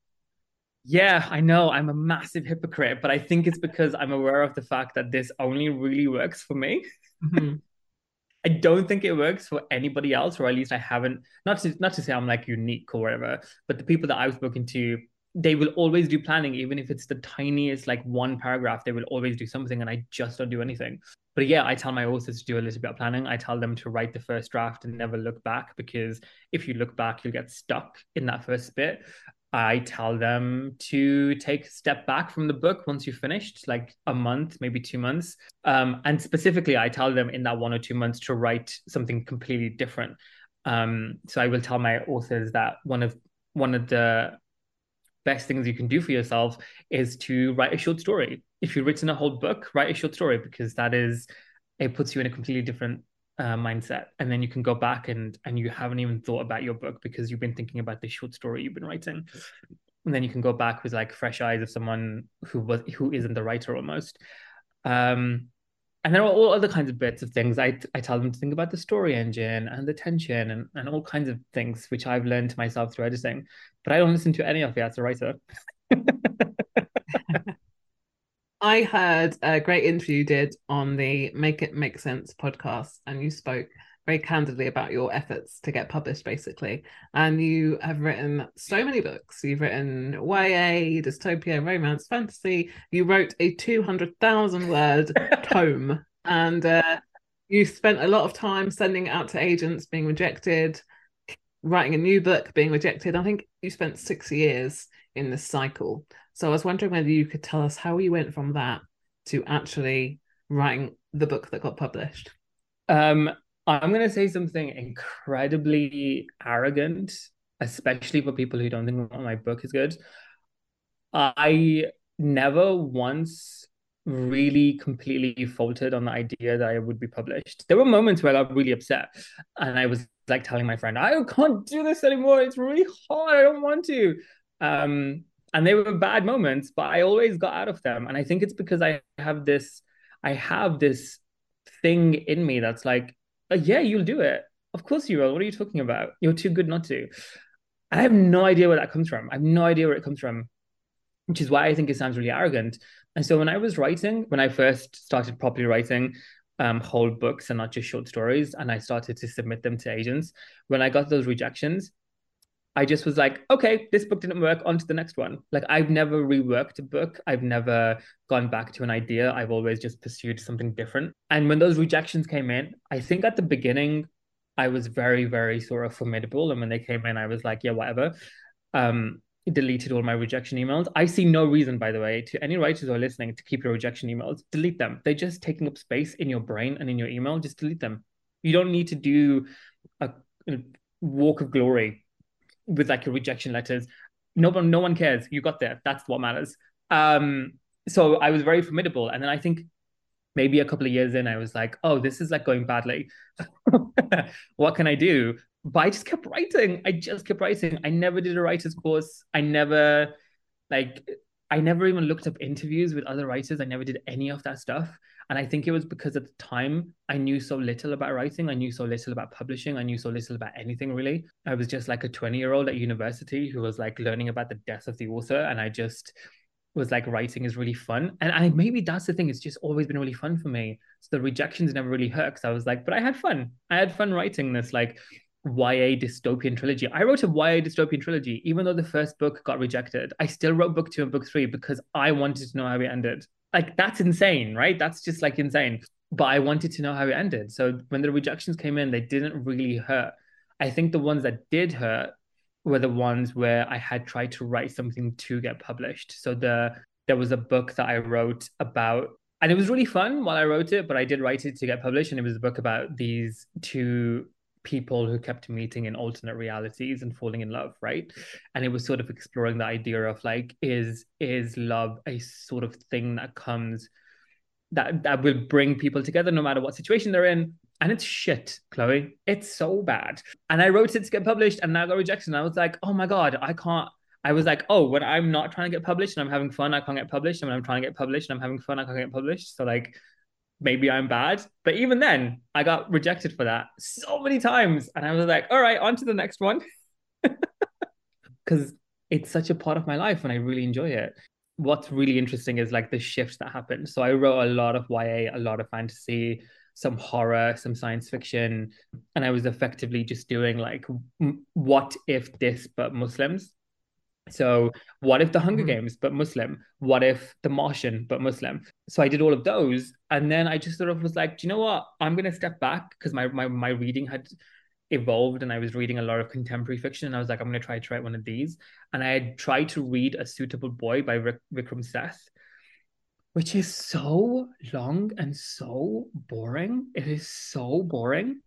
Yeah, I know I'm a massive hypocrite, but I think it's because I'm aware of the fact that this only really works for me. Mm-hmm. I don't think it works for anybody else, or at least I haven't. Not to not to say I'm like unique or whatever, but the people that I've spoken to they will always do planning, even if it's the tiniest, like one paragraph, they will always do something, and I just don't do anything. But yeah, I tell my authors to do a little bit of planning. I tell them to write the first draft and never look back because if you look back, you'll get stuck in that first bit. I tell them to take a step back from the book once you've finished, like a month, maybe two months. Um, and specifically, I tell them in that one or two months to write something completely different. Um, so I will tell my authors that one of one of the best things you can do for yourself is to write a short story. If you've written a whole book, write a short story because that is it puts you in a completely different uh, mindset, and then you can go back and and you haven't even thought about your book because you've been thinking about the short story you've been writing, and then you can go back with like fresh eyes of someone who was who isn't the writer almost. Um, and there are all other kinds of bits of things. I, I tell them to think about the story engine and the tension and, and all kinds of things, which I've learned to myself through editing. But I don't listen to any of it as a writer. I heard a great interview you did on the Make It Make Sense podcast, and you spoke very candidly about your efforts to get published, basically. And you have written so many books. You've written YA, dystopia, romance, fantasy. You wrote a 200,000 word tome. And uh, you spent a lot of time sending out to agents, being rejected, writing a new book, being rejected. I think you spent six years in this cycle. So I was wondering whether you could tell us how you went from that to actually writing the book that got published. Um, I'm going to say something incredibly arrogant, especially for people who don't think my book is good. I never once really completely faltered on the idea that I would be published. There were moments where I got really upset and I was like telling my friend, I can't do this anymore. It's really hard. I don't want to. Um, and they were bad moments, but I always got out of them. And I think it's because I have this, I have this thing in me that's like, uh, yeah, you'll do it. Of course you will. What are you talking about? You're too good not to. I have no idea where that comes from. I have no idea where it comes from. which is why I think it sounds really arrogant. And so when I was writing, when I first started properly writing, um, whole books and not just short stories, and I started to submit them to agents, when I got those rejections, I just was like, okay, this book didn't work, on to the next one. Like I've never reworked a book. I've never gone back to an idea. I've always just pursued something different. And when those rejections came in, I think at the beginning, I was very, very sort of formidable. And when they came in, I was like, yeah, whatever. Um, deleted all my rejection emails. I see no reason, by the way, to any writers who are listening to keep your rejection emails. Delete them. They're just taking up space in your brain and in your email. Just delete them. You don't need to do a, a walk of glory with like your rejection letters. No one, no one cares. You got there. That's what matters. Um, so I was very formidable, and then I think maybe a couple of years in, I was like, oh, this is like going badly. what can I do? But I just kept writing. I just kept writing. I never did a writer's course. I never like I never even looked up interviews with other writers. I never did any of that stuff. And I think it was because at the time I knew so little about writing. I knew so little about publishing. I knew so little about anything really. I was just like a 20 year old at university who was like learning about the death of the author. And I just was like, writing is really fun. And I maybe that's the thing. It's just always been really fun for me. So the rejections never really hurt because I was like, but I had fun. I had fun writing this like YA dystopian trilogy. I wrote a YA dystopian trilogy, even though the first book got rejected. I still wrote book two and book three because I wanted to know how it ended. Like that's insane, right? That's just like insane. But I wanted to know how it ended. So when the rejections came in, they didn't really hurt. I think the ones that did hurt were the ones where I had tried to write something to get published. So the there was a book that I wrote about and it was really fun while I wrote it, but I did write it to get published. And it was a book about these two people who kept meeting in alternate realities and falling in love right? And it was sort of exploring the idea of like is is love a sort of thing that comes that that will bring people together no matter what situation they're in? And it's shit chloe. It's so bad. And i wrote it to get published and now got rejected and i was like oh my god i can't I was like, oh, when I'm not trying to get published and I'm having fun, I can't get published. And when I'm trying to get published and I'm having fun, I can't get published. So like maybe I'm bad. But even then, I got rejected for that so many times. And I was like, all right, on to the next one. Because it's such a part of my life and I really enjoy it. What's really interesting is like the shifts that happened. So I wrote a lot of YA, a lot of fantasy, some horror, some science fiction. And I was effectively just doing like, what if this, but Muslims? So, what if the Hunger mm-hmm. Games, but Muslim? What if the Martian, but Muslim? So I did all of those, and then I just sort of was like, do you know what? I'm gonna step back because my my my reading had evolved, and I was reading a lot of contemporary fiction, and I was like, I'm gonna try to write one of these, and I had tried to read A Suitable Boy by Rick, Vikram Seth, which is so long and so boring. It is so boring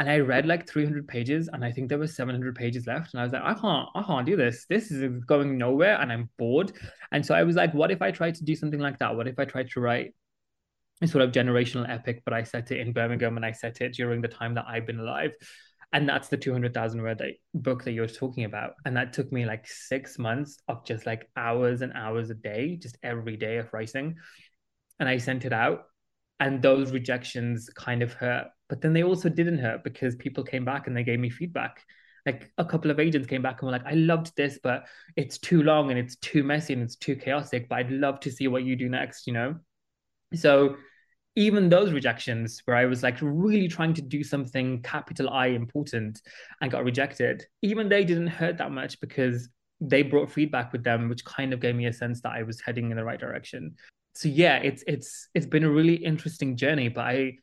and I read like 300 pages, and I think there was 700 pages left, and I was like, I can't, I can't do this. This is going nowhere, and I'm bored. And so I was like, what if I tried to do something like that? What if I tried to write a sort of generational epic, but I set it in Birmingham, and I set it during the time that I've been alive. And that's the 200,000 word book that you're talking about. And that took me like six months of just like hours and hours a day, just every day of writing. And I sent it out and those rejections kind of hurt but then they also didn't hurt because people came back and they gave me feedback. Like a couple of agents came back and were like i loved this but it's too long and it's too messy and it's too chaotic but i'd love to see what you do next you know? So even those rejections where i was like really trying to do something capital i important and got rejected even they didn't hurt that much because they brought feedback with them which kind of gave me a sense that i was heading in the right direction. So yeah, it's it's it's been a really interesting journey, but I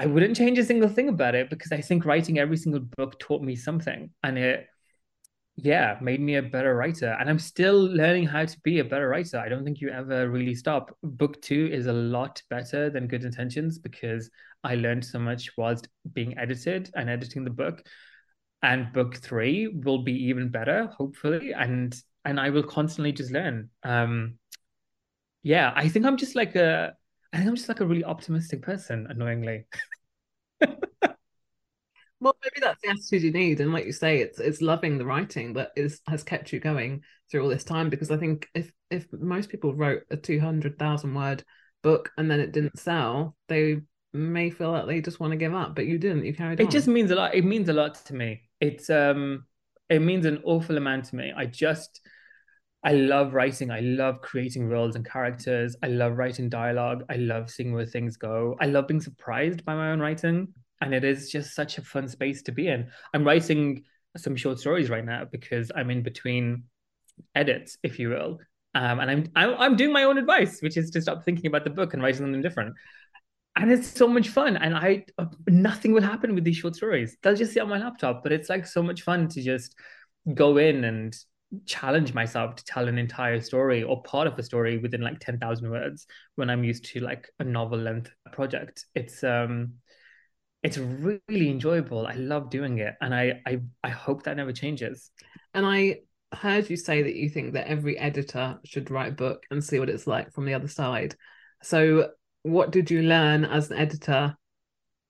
I wouldn't change a single thing about it because I think writing every single book taught me something and it yeah, made me a better writer. And I'm still learning how to be a better writer. I don't think you ever really stop. Book two is a lot better than Good Intentions because I learned so much whilst being edited and editing the book. And book three will be even better, hopefully. And and I will constantly just learn. Um, yeah, I think I'm just like a, I think I'm just like a really optimistic person, annoyingly. well, maybe that's the attitude you need, and like you say, it's it's loving the writing that is has kept you going through all this time. Because I think if if most people wrote a two hundred thousand word book and then it didn't sell, they may feel like they just want to give up. But you didn't. You carried it on. It just means a lot. It means a lot to me. It's um, it means an awful amount to me. I just I love writing. I love creating roles and characters. I love writing dialogue. I love seeing where things go. I love being surprised by my own writing. And it is just such a fun space to be in. I'm writing some short stories right now because I'm in between edits, if you will. Um, and I'm, I'm I'm doing my own advice, which is to stop thinking about the book and writing something different. And it's so much fun. And I uh, nothing will happen with these short stories. They'll just sit on my laptop, but it's like so much fun to just go in and challenge myself to tell an entire story or part of a story within like 10,000 words when I'm used to like a novel length project. It's um it's really enjoyable. I love doing it and I I I hope that never changes. And I heard you say that you think that every editor should write a book and see what it's like from the other side. So what did you learn as an editor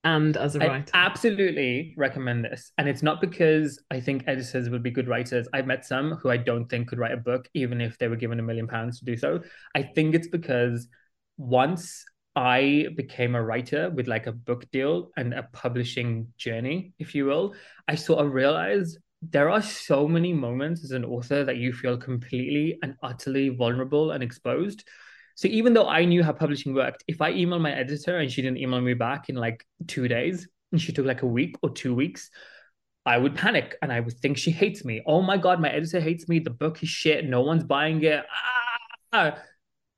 and as a writer. I absolutely recommend this. And it's not because I think editors would be good writers. I've met some who I don't think could write a book, even if they were given a million pounds to do so. I think it's because once I became a writer with like a book deal and a publishing journey, if you will, I sort of realized there are so many moments as an author that you feel completely and utterly vulnerable and exposed so even though I knew how publishing worked, if I emailed my editor and she didn't email me back in like two days, and she took like a week or two weeks, I would panic and I would think she hates me. Oh my god, my editor hates me. The book is shit. No one's buying it. Ah!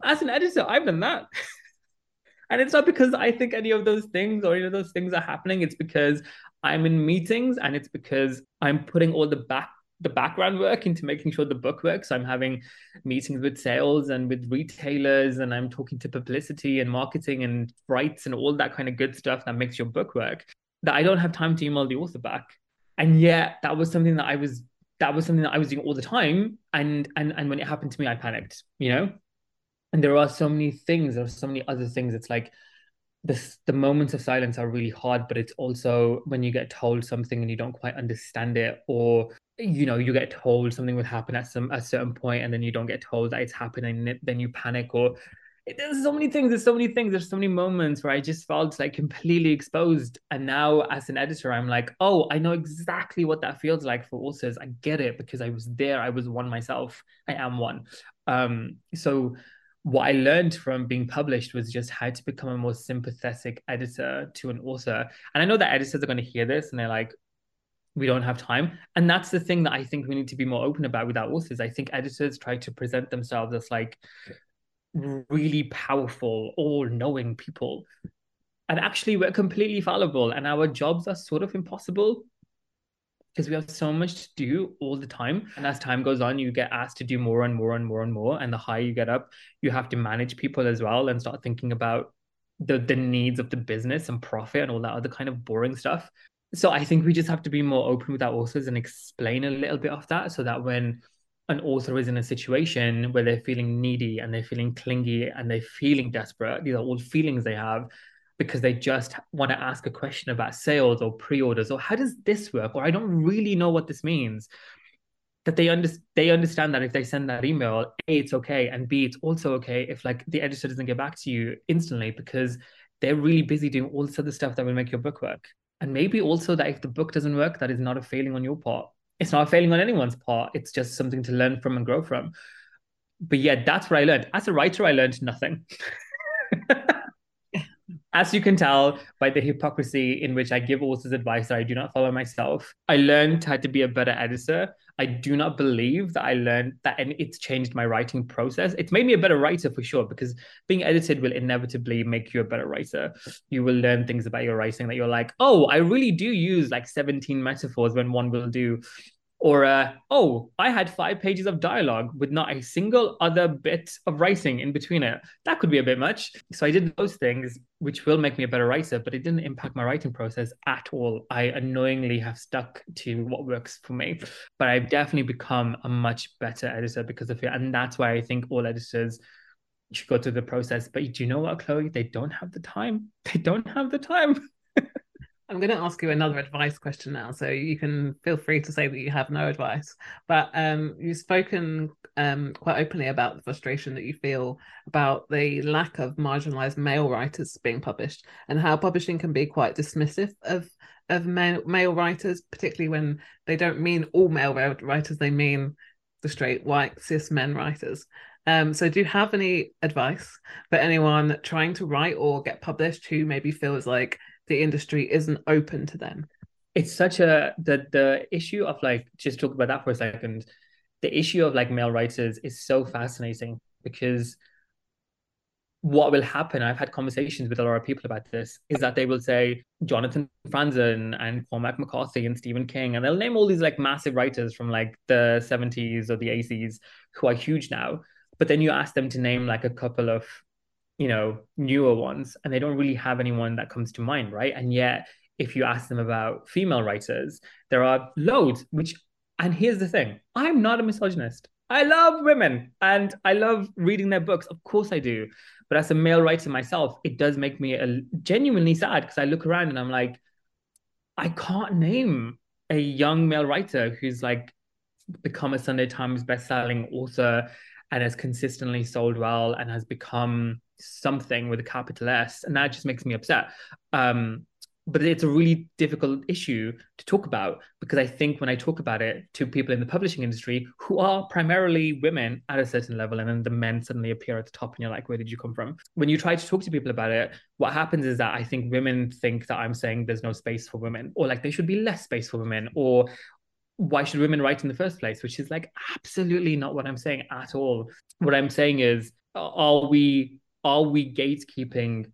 As an editor, I've done that. and it's not because I think any of those things or any of those things are happening. It's because I'm in meetings and it's because I'm putting all the back the background work into making sure the book works. I'm having meetings with sales and with retailers, and I'm talking to publicity and marketing and rights and all that kind of good stuff that makes your book work. That I don't have time to email the author back. And yet that was something that I was that was something that I was doing all the time. And and and when it happened to me, I panicked, you know? And there are so many things, there are so many other things. It's like the the moments of silence are really hard, but it's also when you get told something and you don't quite understand it, or you know you get told something will happen at some a certain point and then you don't get told that it's happening then you panic or there's so many things there's so many things there's so many moments where i just felt like completely exposed. And now as an editor i'm like oh i know exactly what that feels like for authors. I get it because i was there. I was one myself. I am one. Um so what i learned from being published was just how to become a more sympathetic editor to an author and i know that editors are going to hear this and they're like we don't have time. And that's the thing that I think we need to be more open about with our authors. I think editors try to present themselves as like really powerful, all knowing people. And actually, we're completely fallible, and our jobs are sort of impossible because we have so much to do all the time. And as time goes on, you get asked to do more and more and more and more. And the higher you get up, you have to manage people as well and start thinking about the, the needs of the business and profit and all that other kind of boring stuff so I think we just have to be more open with our authors and explain a little bit of that so that when an author is in a situation where they're feeling needy and they're feeling clingy and they're feeling desperate, these are all feelings they have because they just want to ask a question about sales or pre-orders or how does this work or I don't really know what this means that they under- they understand that if they send that email a it's okay and b it's also okay if like the editor doesn't get back to you instantly because they're really busy doing all this other stuff that will make your book work and maybe also that if the book doesn't work, that is not a failing on your part. It's not a failing on anyone's part. It's just something to learn from and grow from. But yeah, that's what I learned. As a writer, I learned nothing. As you can tell by the hypocrisy in which I give authors advice that I do not follow myself, I learned how to be a better editor. I do not believe that I learned that, and it's changed my writing process. It's made me a better writer for sure, because being edited will inevitably make you a better writer. You will learn things about your writing that you're like, oh, I really do use like 17 metaphors when one will do or, uh, oh, I had five pages of dialogue with not a single other bit of writing in between it. That could be a bit much. So I did those things, which will make me a better writer, but it didn't impact my writing process at all. I annoyingly have stuck to what works for me, but I've definitely become a much better editor because of it. And that's why I think all editors should go through the process. But do you know what, Chloe? They don't have the time. They don't have the time. I'm going to ask you another advice question now, so you can feel free to say that you have no advice. But um, you've spoken um, quite openly about the frustration that you feel about the lack of marginalized male writers being published, and how publishing can be quite dismissive of of male, male writers, particularly when they don't mean all male writers; they mean the straight white cis men writers. Um, so do you have any advice for anyone trying to write or get published who maybe feels like the industry isn't open to them? It's such a the the issue of like just talk about that for a second. The issue of like male writers is so fascinating because what will happen, I've had conversations with a lot of people about this, is that they will say Jonathan Franzen and Cormac McCarthy and Stephen King, and they'll name all these like massive writers from like the 70s or the 80s who are huge now. But then you ask them to name like a couple of, you know, newer ones, and they don't really have anyone that comes to mind, right? And yet, if you ask them about female writers, there are loads, which, and here's the thing I'm not a misogynist. I love women and I love reading their books. Of course I do. But as a male writer myself, it does make me a, genuinely sad because I look around and I'm like, I can't name a young male writer who's like become a Sunday Times best-selling author and has consistently sold well and has become something with a capital S, and that just makes me upset. Um, but it's a really difficult issue to talk about because I think when I talk about it to people in the publishing industry who are primarily women at a certain level, and then the men suddenly appear at the top, and you're like, where did you come from? When you try to talk to people about it, what happens is that I think women think that I'm saying there's no space for women, or like there should be less space for women, or why should women write in the first place? Which is like absolutely not what I'm saying at all. What I'm saying is, are we are we gatekeeping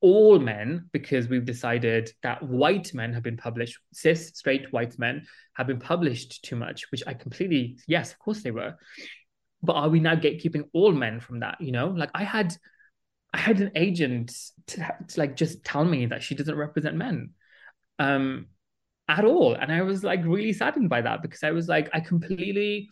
all men because we've decided that white men have been published, cis, straight white men have been published too much, which I completely, yes, of course they were. But are we now gatekeeping all men from that? You know, like I had, I had an agent to, to like just tell me that she doesn't represent men, um, at all, and I was like really saddened by that because I was like, I completely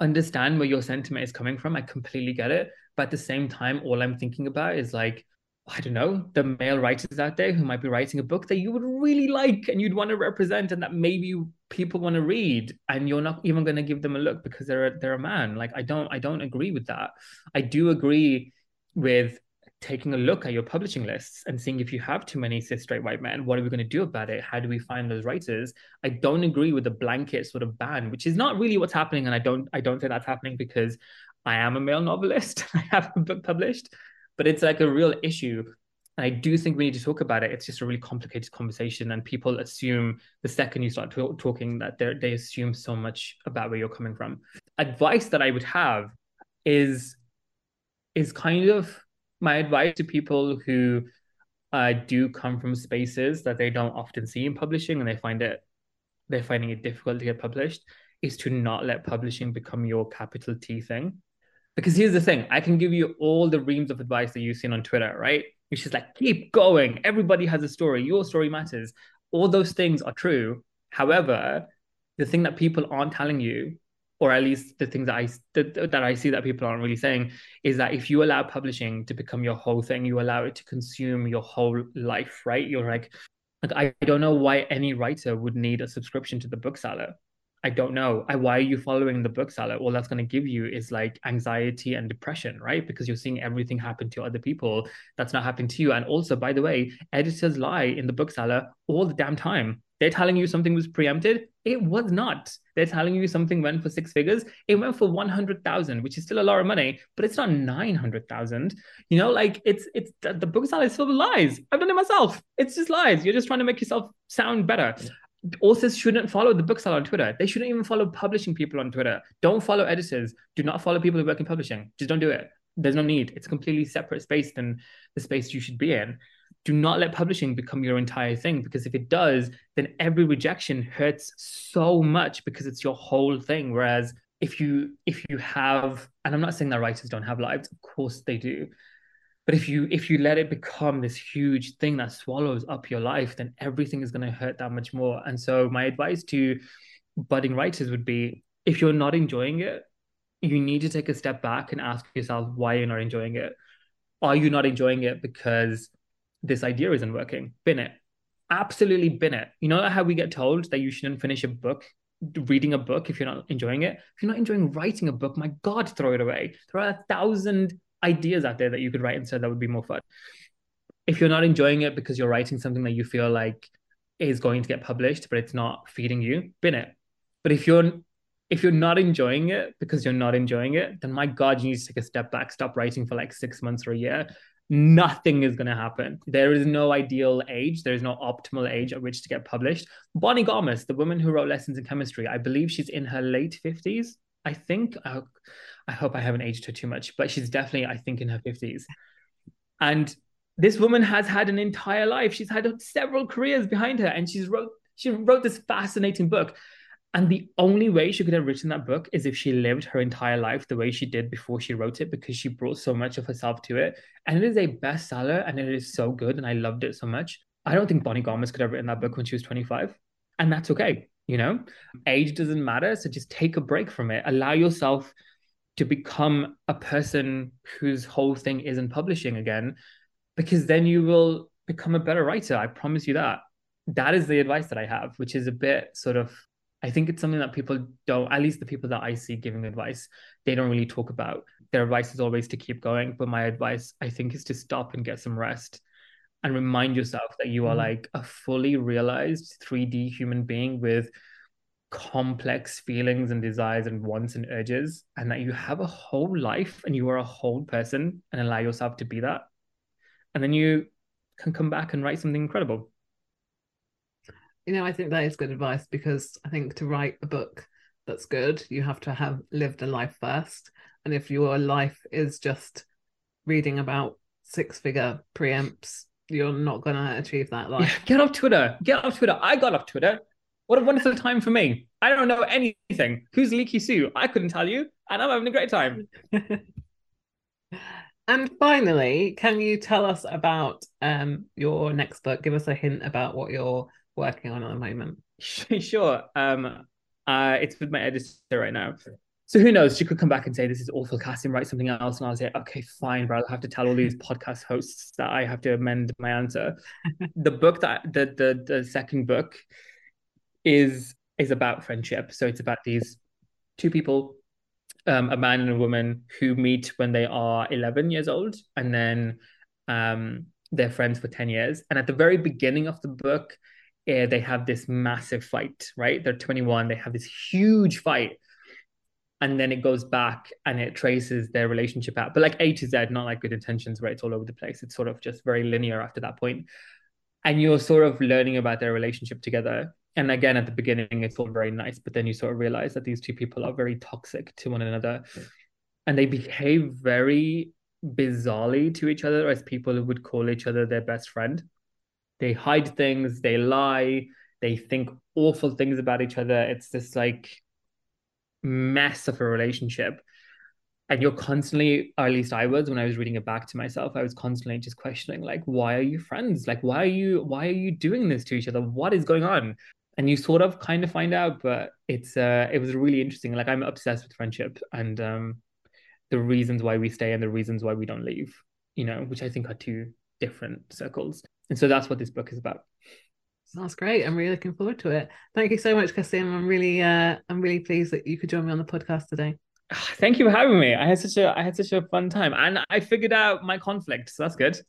understand where your sentiment is coming from. I completely get it, but at the same time, all I'm thinking about is like I don't know, the male writers out there who might be writing a book that you would really like and you'd want to represent and that maybe people want to read and you're not even going to give them a look because they're a, they're a man. Like I don't I don't agree with that. I do agree with taking a look at your publishing lists and seeing if you have too many cis straight white men, what are we going to do about it? How do we find those writers? I don't agree with the blanket sort of ban, which is not really what's happening. And I don't I don't think that's happening because I am a male novelist. I have a book published but it's like a real issue. And I do think we need to talk about it. It's just a really complicated conversation, and people assume the second you start talking that they they assume so much about where you're coming from. Advice that I would have is is kind of my advice to people who uh, do come from spaces that they don't often see in publishing, and they find it they're finding it difficult to get published, is to not let publishing become your capital T thing. Because here's the thing I can give you all the reams of advice that you've seen on Twitter, right? Which is like, keep going. Everybody has a story. Your story matters. All those things are true. However, the thing that people aren't telling you, or at least the things that I that, that I see that people aren't really saying, is that if you allow publishing to become your whole thing, you allow it to consume your whole life, right? You're like, like I don't know why any writer would need a subscription to the bookseller I don't know. I, why are you following the bookseller? All that's going to give you is like anxiety and depression, right? Because you're seeing everything happen to other people that's not happening to you. And also, by the way, editors lie in the bookseller all the damn time. They're telling you something was preempted. It was not. They're telling you something went for six figures. It went for 100,000, which is still a lot of money, but it's not 900,000. You know, like it's, it's the bookseller is full of lies. I've done it myself. It's just lies. You're just trying to make yourself sound better authors shouldn't follow the book bookseller on Twitter. They shouldn't even follow publishing people on Twitter. Don't follow editors. Do not follow people who work in publishing. Just don't do it. There's no need. It's a completely separate space than the space you should be in. Do not let publishing become your entire thing because if it does, then every rejection hurts so much because it's your whole thing. Whereas if you if you have, and I'm not saying that writers don't have lives, of course they do, but if you if you let it become this huge thing that swallows up your life then everything is going to hurt that much more and so my advice to budding writers would be if you're not enjoying it you need to take a step back and ask yourself why you're not enjoying it are you not enjoying it because this idea isn't working bin it absolutely bin it you know how we get told that you shouldn't finish a book reading a book if you're not enjoying it if you're not enjoying writing a book my god throw it away there are a thousand ideas out there that you could write instead that would be more fun. If you're not enjoying it because you're writing something that you feel like is going to get published, but it's not feeding you, bin it. But if you're if you're not enjoying it because you're not enjoying it, then my God, you need to take a step back, stop writing for like six months or a year. Nothing is going to happen. There is no ideal age. There is no optimal age at which to get published. Bonnie Garmus, the woman who wrote Lessons in Chemistry, I believe she's in her late 50s. I think. I, I hope I haven't aged her too much, but she's definitely, I think, in her 50s. And this woman has had an entire life. She's had several careers behind her, and she's wrote she wrote this fascinating book. And the only way she could have written that book is if she lived her entire life the way she did before she wrote it, because she brought so much of herself to it. And it is a bestseller and it is so good. And I loved it so much. I don't think Bonnie Garmus could have written that book when she was 25. And that's okay. You know, age doesn't matter. So just take a break from it. Allow yourself to become a person whose whole thing isn't publishing again, because then you will become a better writer. I promise you that. That is the advice that I have, which is a bit sort of I think it's something that people don't, at least the people that I see giving advice, they don't really talk about. Their advice is always to keep going. But my advice, I think, is to stop and get some rest and remind yourself that you are mm. like a fully realized 3D human being with complex feelings and desires and wants and urges, and that you have a whole life and you are a whole person and allow yourself to be that. And then you can come back and write something incredible you know, I think that is good advice because I think to write a book that's good, you have to have lived a life first. And if your life is just reading about six figure pre-empts, you're not going to achieve that life. Yeah, get off Twitter. Get off Twitter. I got off Twitter. What a wonderful time for me. I don't know anything. Who's Leaky Sue? I couldn't tell you. And I'm having a great time. and finally, can you tell us about um, your next book? Give us a hint about what you're working on at the moment? Sure. Um, uh, it's with my editor right now. So who knows? She could come back and say this is awful casting, write something else, and I'll say, okay, fine, but I'll have to tell all these podcast hosts that I have to amend my answer. the book that the the the second book is is about friendship. So it's about these two people, um, a man and a woman who meet when they are 11 years old, and then um, they're friends for 10 years. And at the very beginning of the book, uh, they have this massive fight, right? They're 21, they have this huge fight. And then it goes back and it traces their relationship out, but like A to Z, not like good intentions where it's all over the place. It's sort of just very linear after that point. And you're sort of learning about their relationship together. And again, at the beginning, it's all very nice, but then you sort of realize that these two people are very toxic to one another and they behave very bizarrely to each other as people who would call each other their best friend they hide things, they lie, they think awful things about each other. It's this like mess of a relationship. And you're constantly, or at least I was when I was reading it back to myself, I was constantly just questioning, like, why are you friends? Like, why are you why are you doing this to each other? What is going on? And you sort of kind of find out, but it's uh it was really interesting. Like I'm obsessed with friendship and um the reasons why we stay and the reasons why we don't leave, you know, which I think are two different circles. And so that's what this book is about. That's great. I'm really looking forward to it. Thank you so much, Kasim. I'm really uh I'm really pleased that you could join me on the podcast today. Thank you for having me. I had such a I had such a fun time. And I figured out my conflict, so that's good.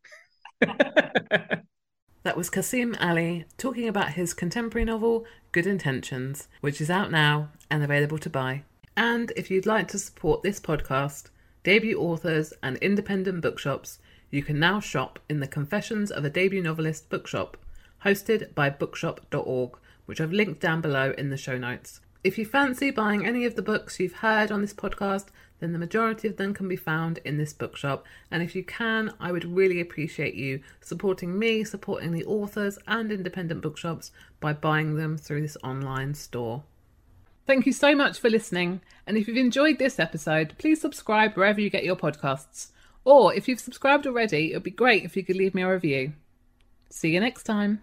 that was Kasim Ali talking about his contemporary novel, Good Intentions, which is out now and available to buy. And if you'd like to support this podcast, debut authors, and independent bookshops, you can now shop in the Confessions of a Debut Novelist bookshop, hosted by bookshop.org, which I've linked down below in the show notes. If you fancy buying any of the books you've heard on this podcast, then the majority of them can be found in this bookshop. And if you can, I would really appreciate you supporting me, supporting the authors and independent bookshops by buying them through this online store. Thank you so much for listening. And if you've enjoyed this episode, please subscribe wherever you get your podcasts. Or if you've subscribed already, it would be great if you could leave me a review. See you next time.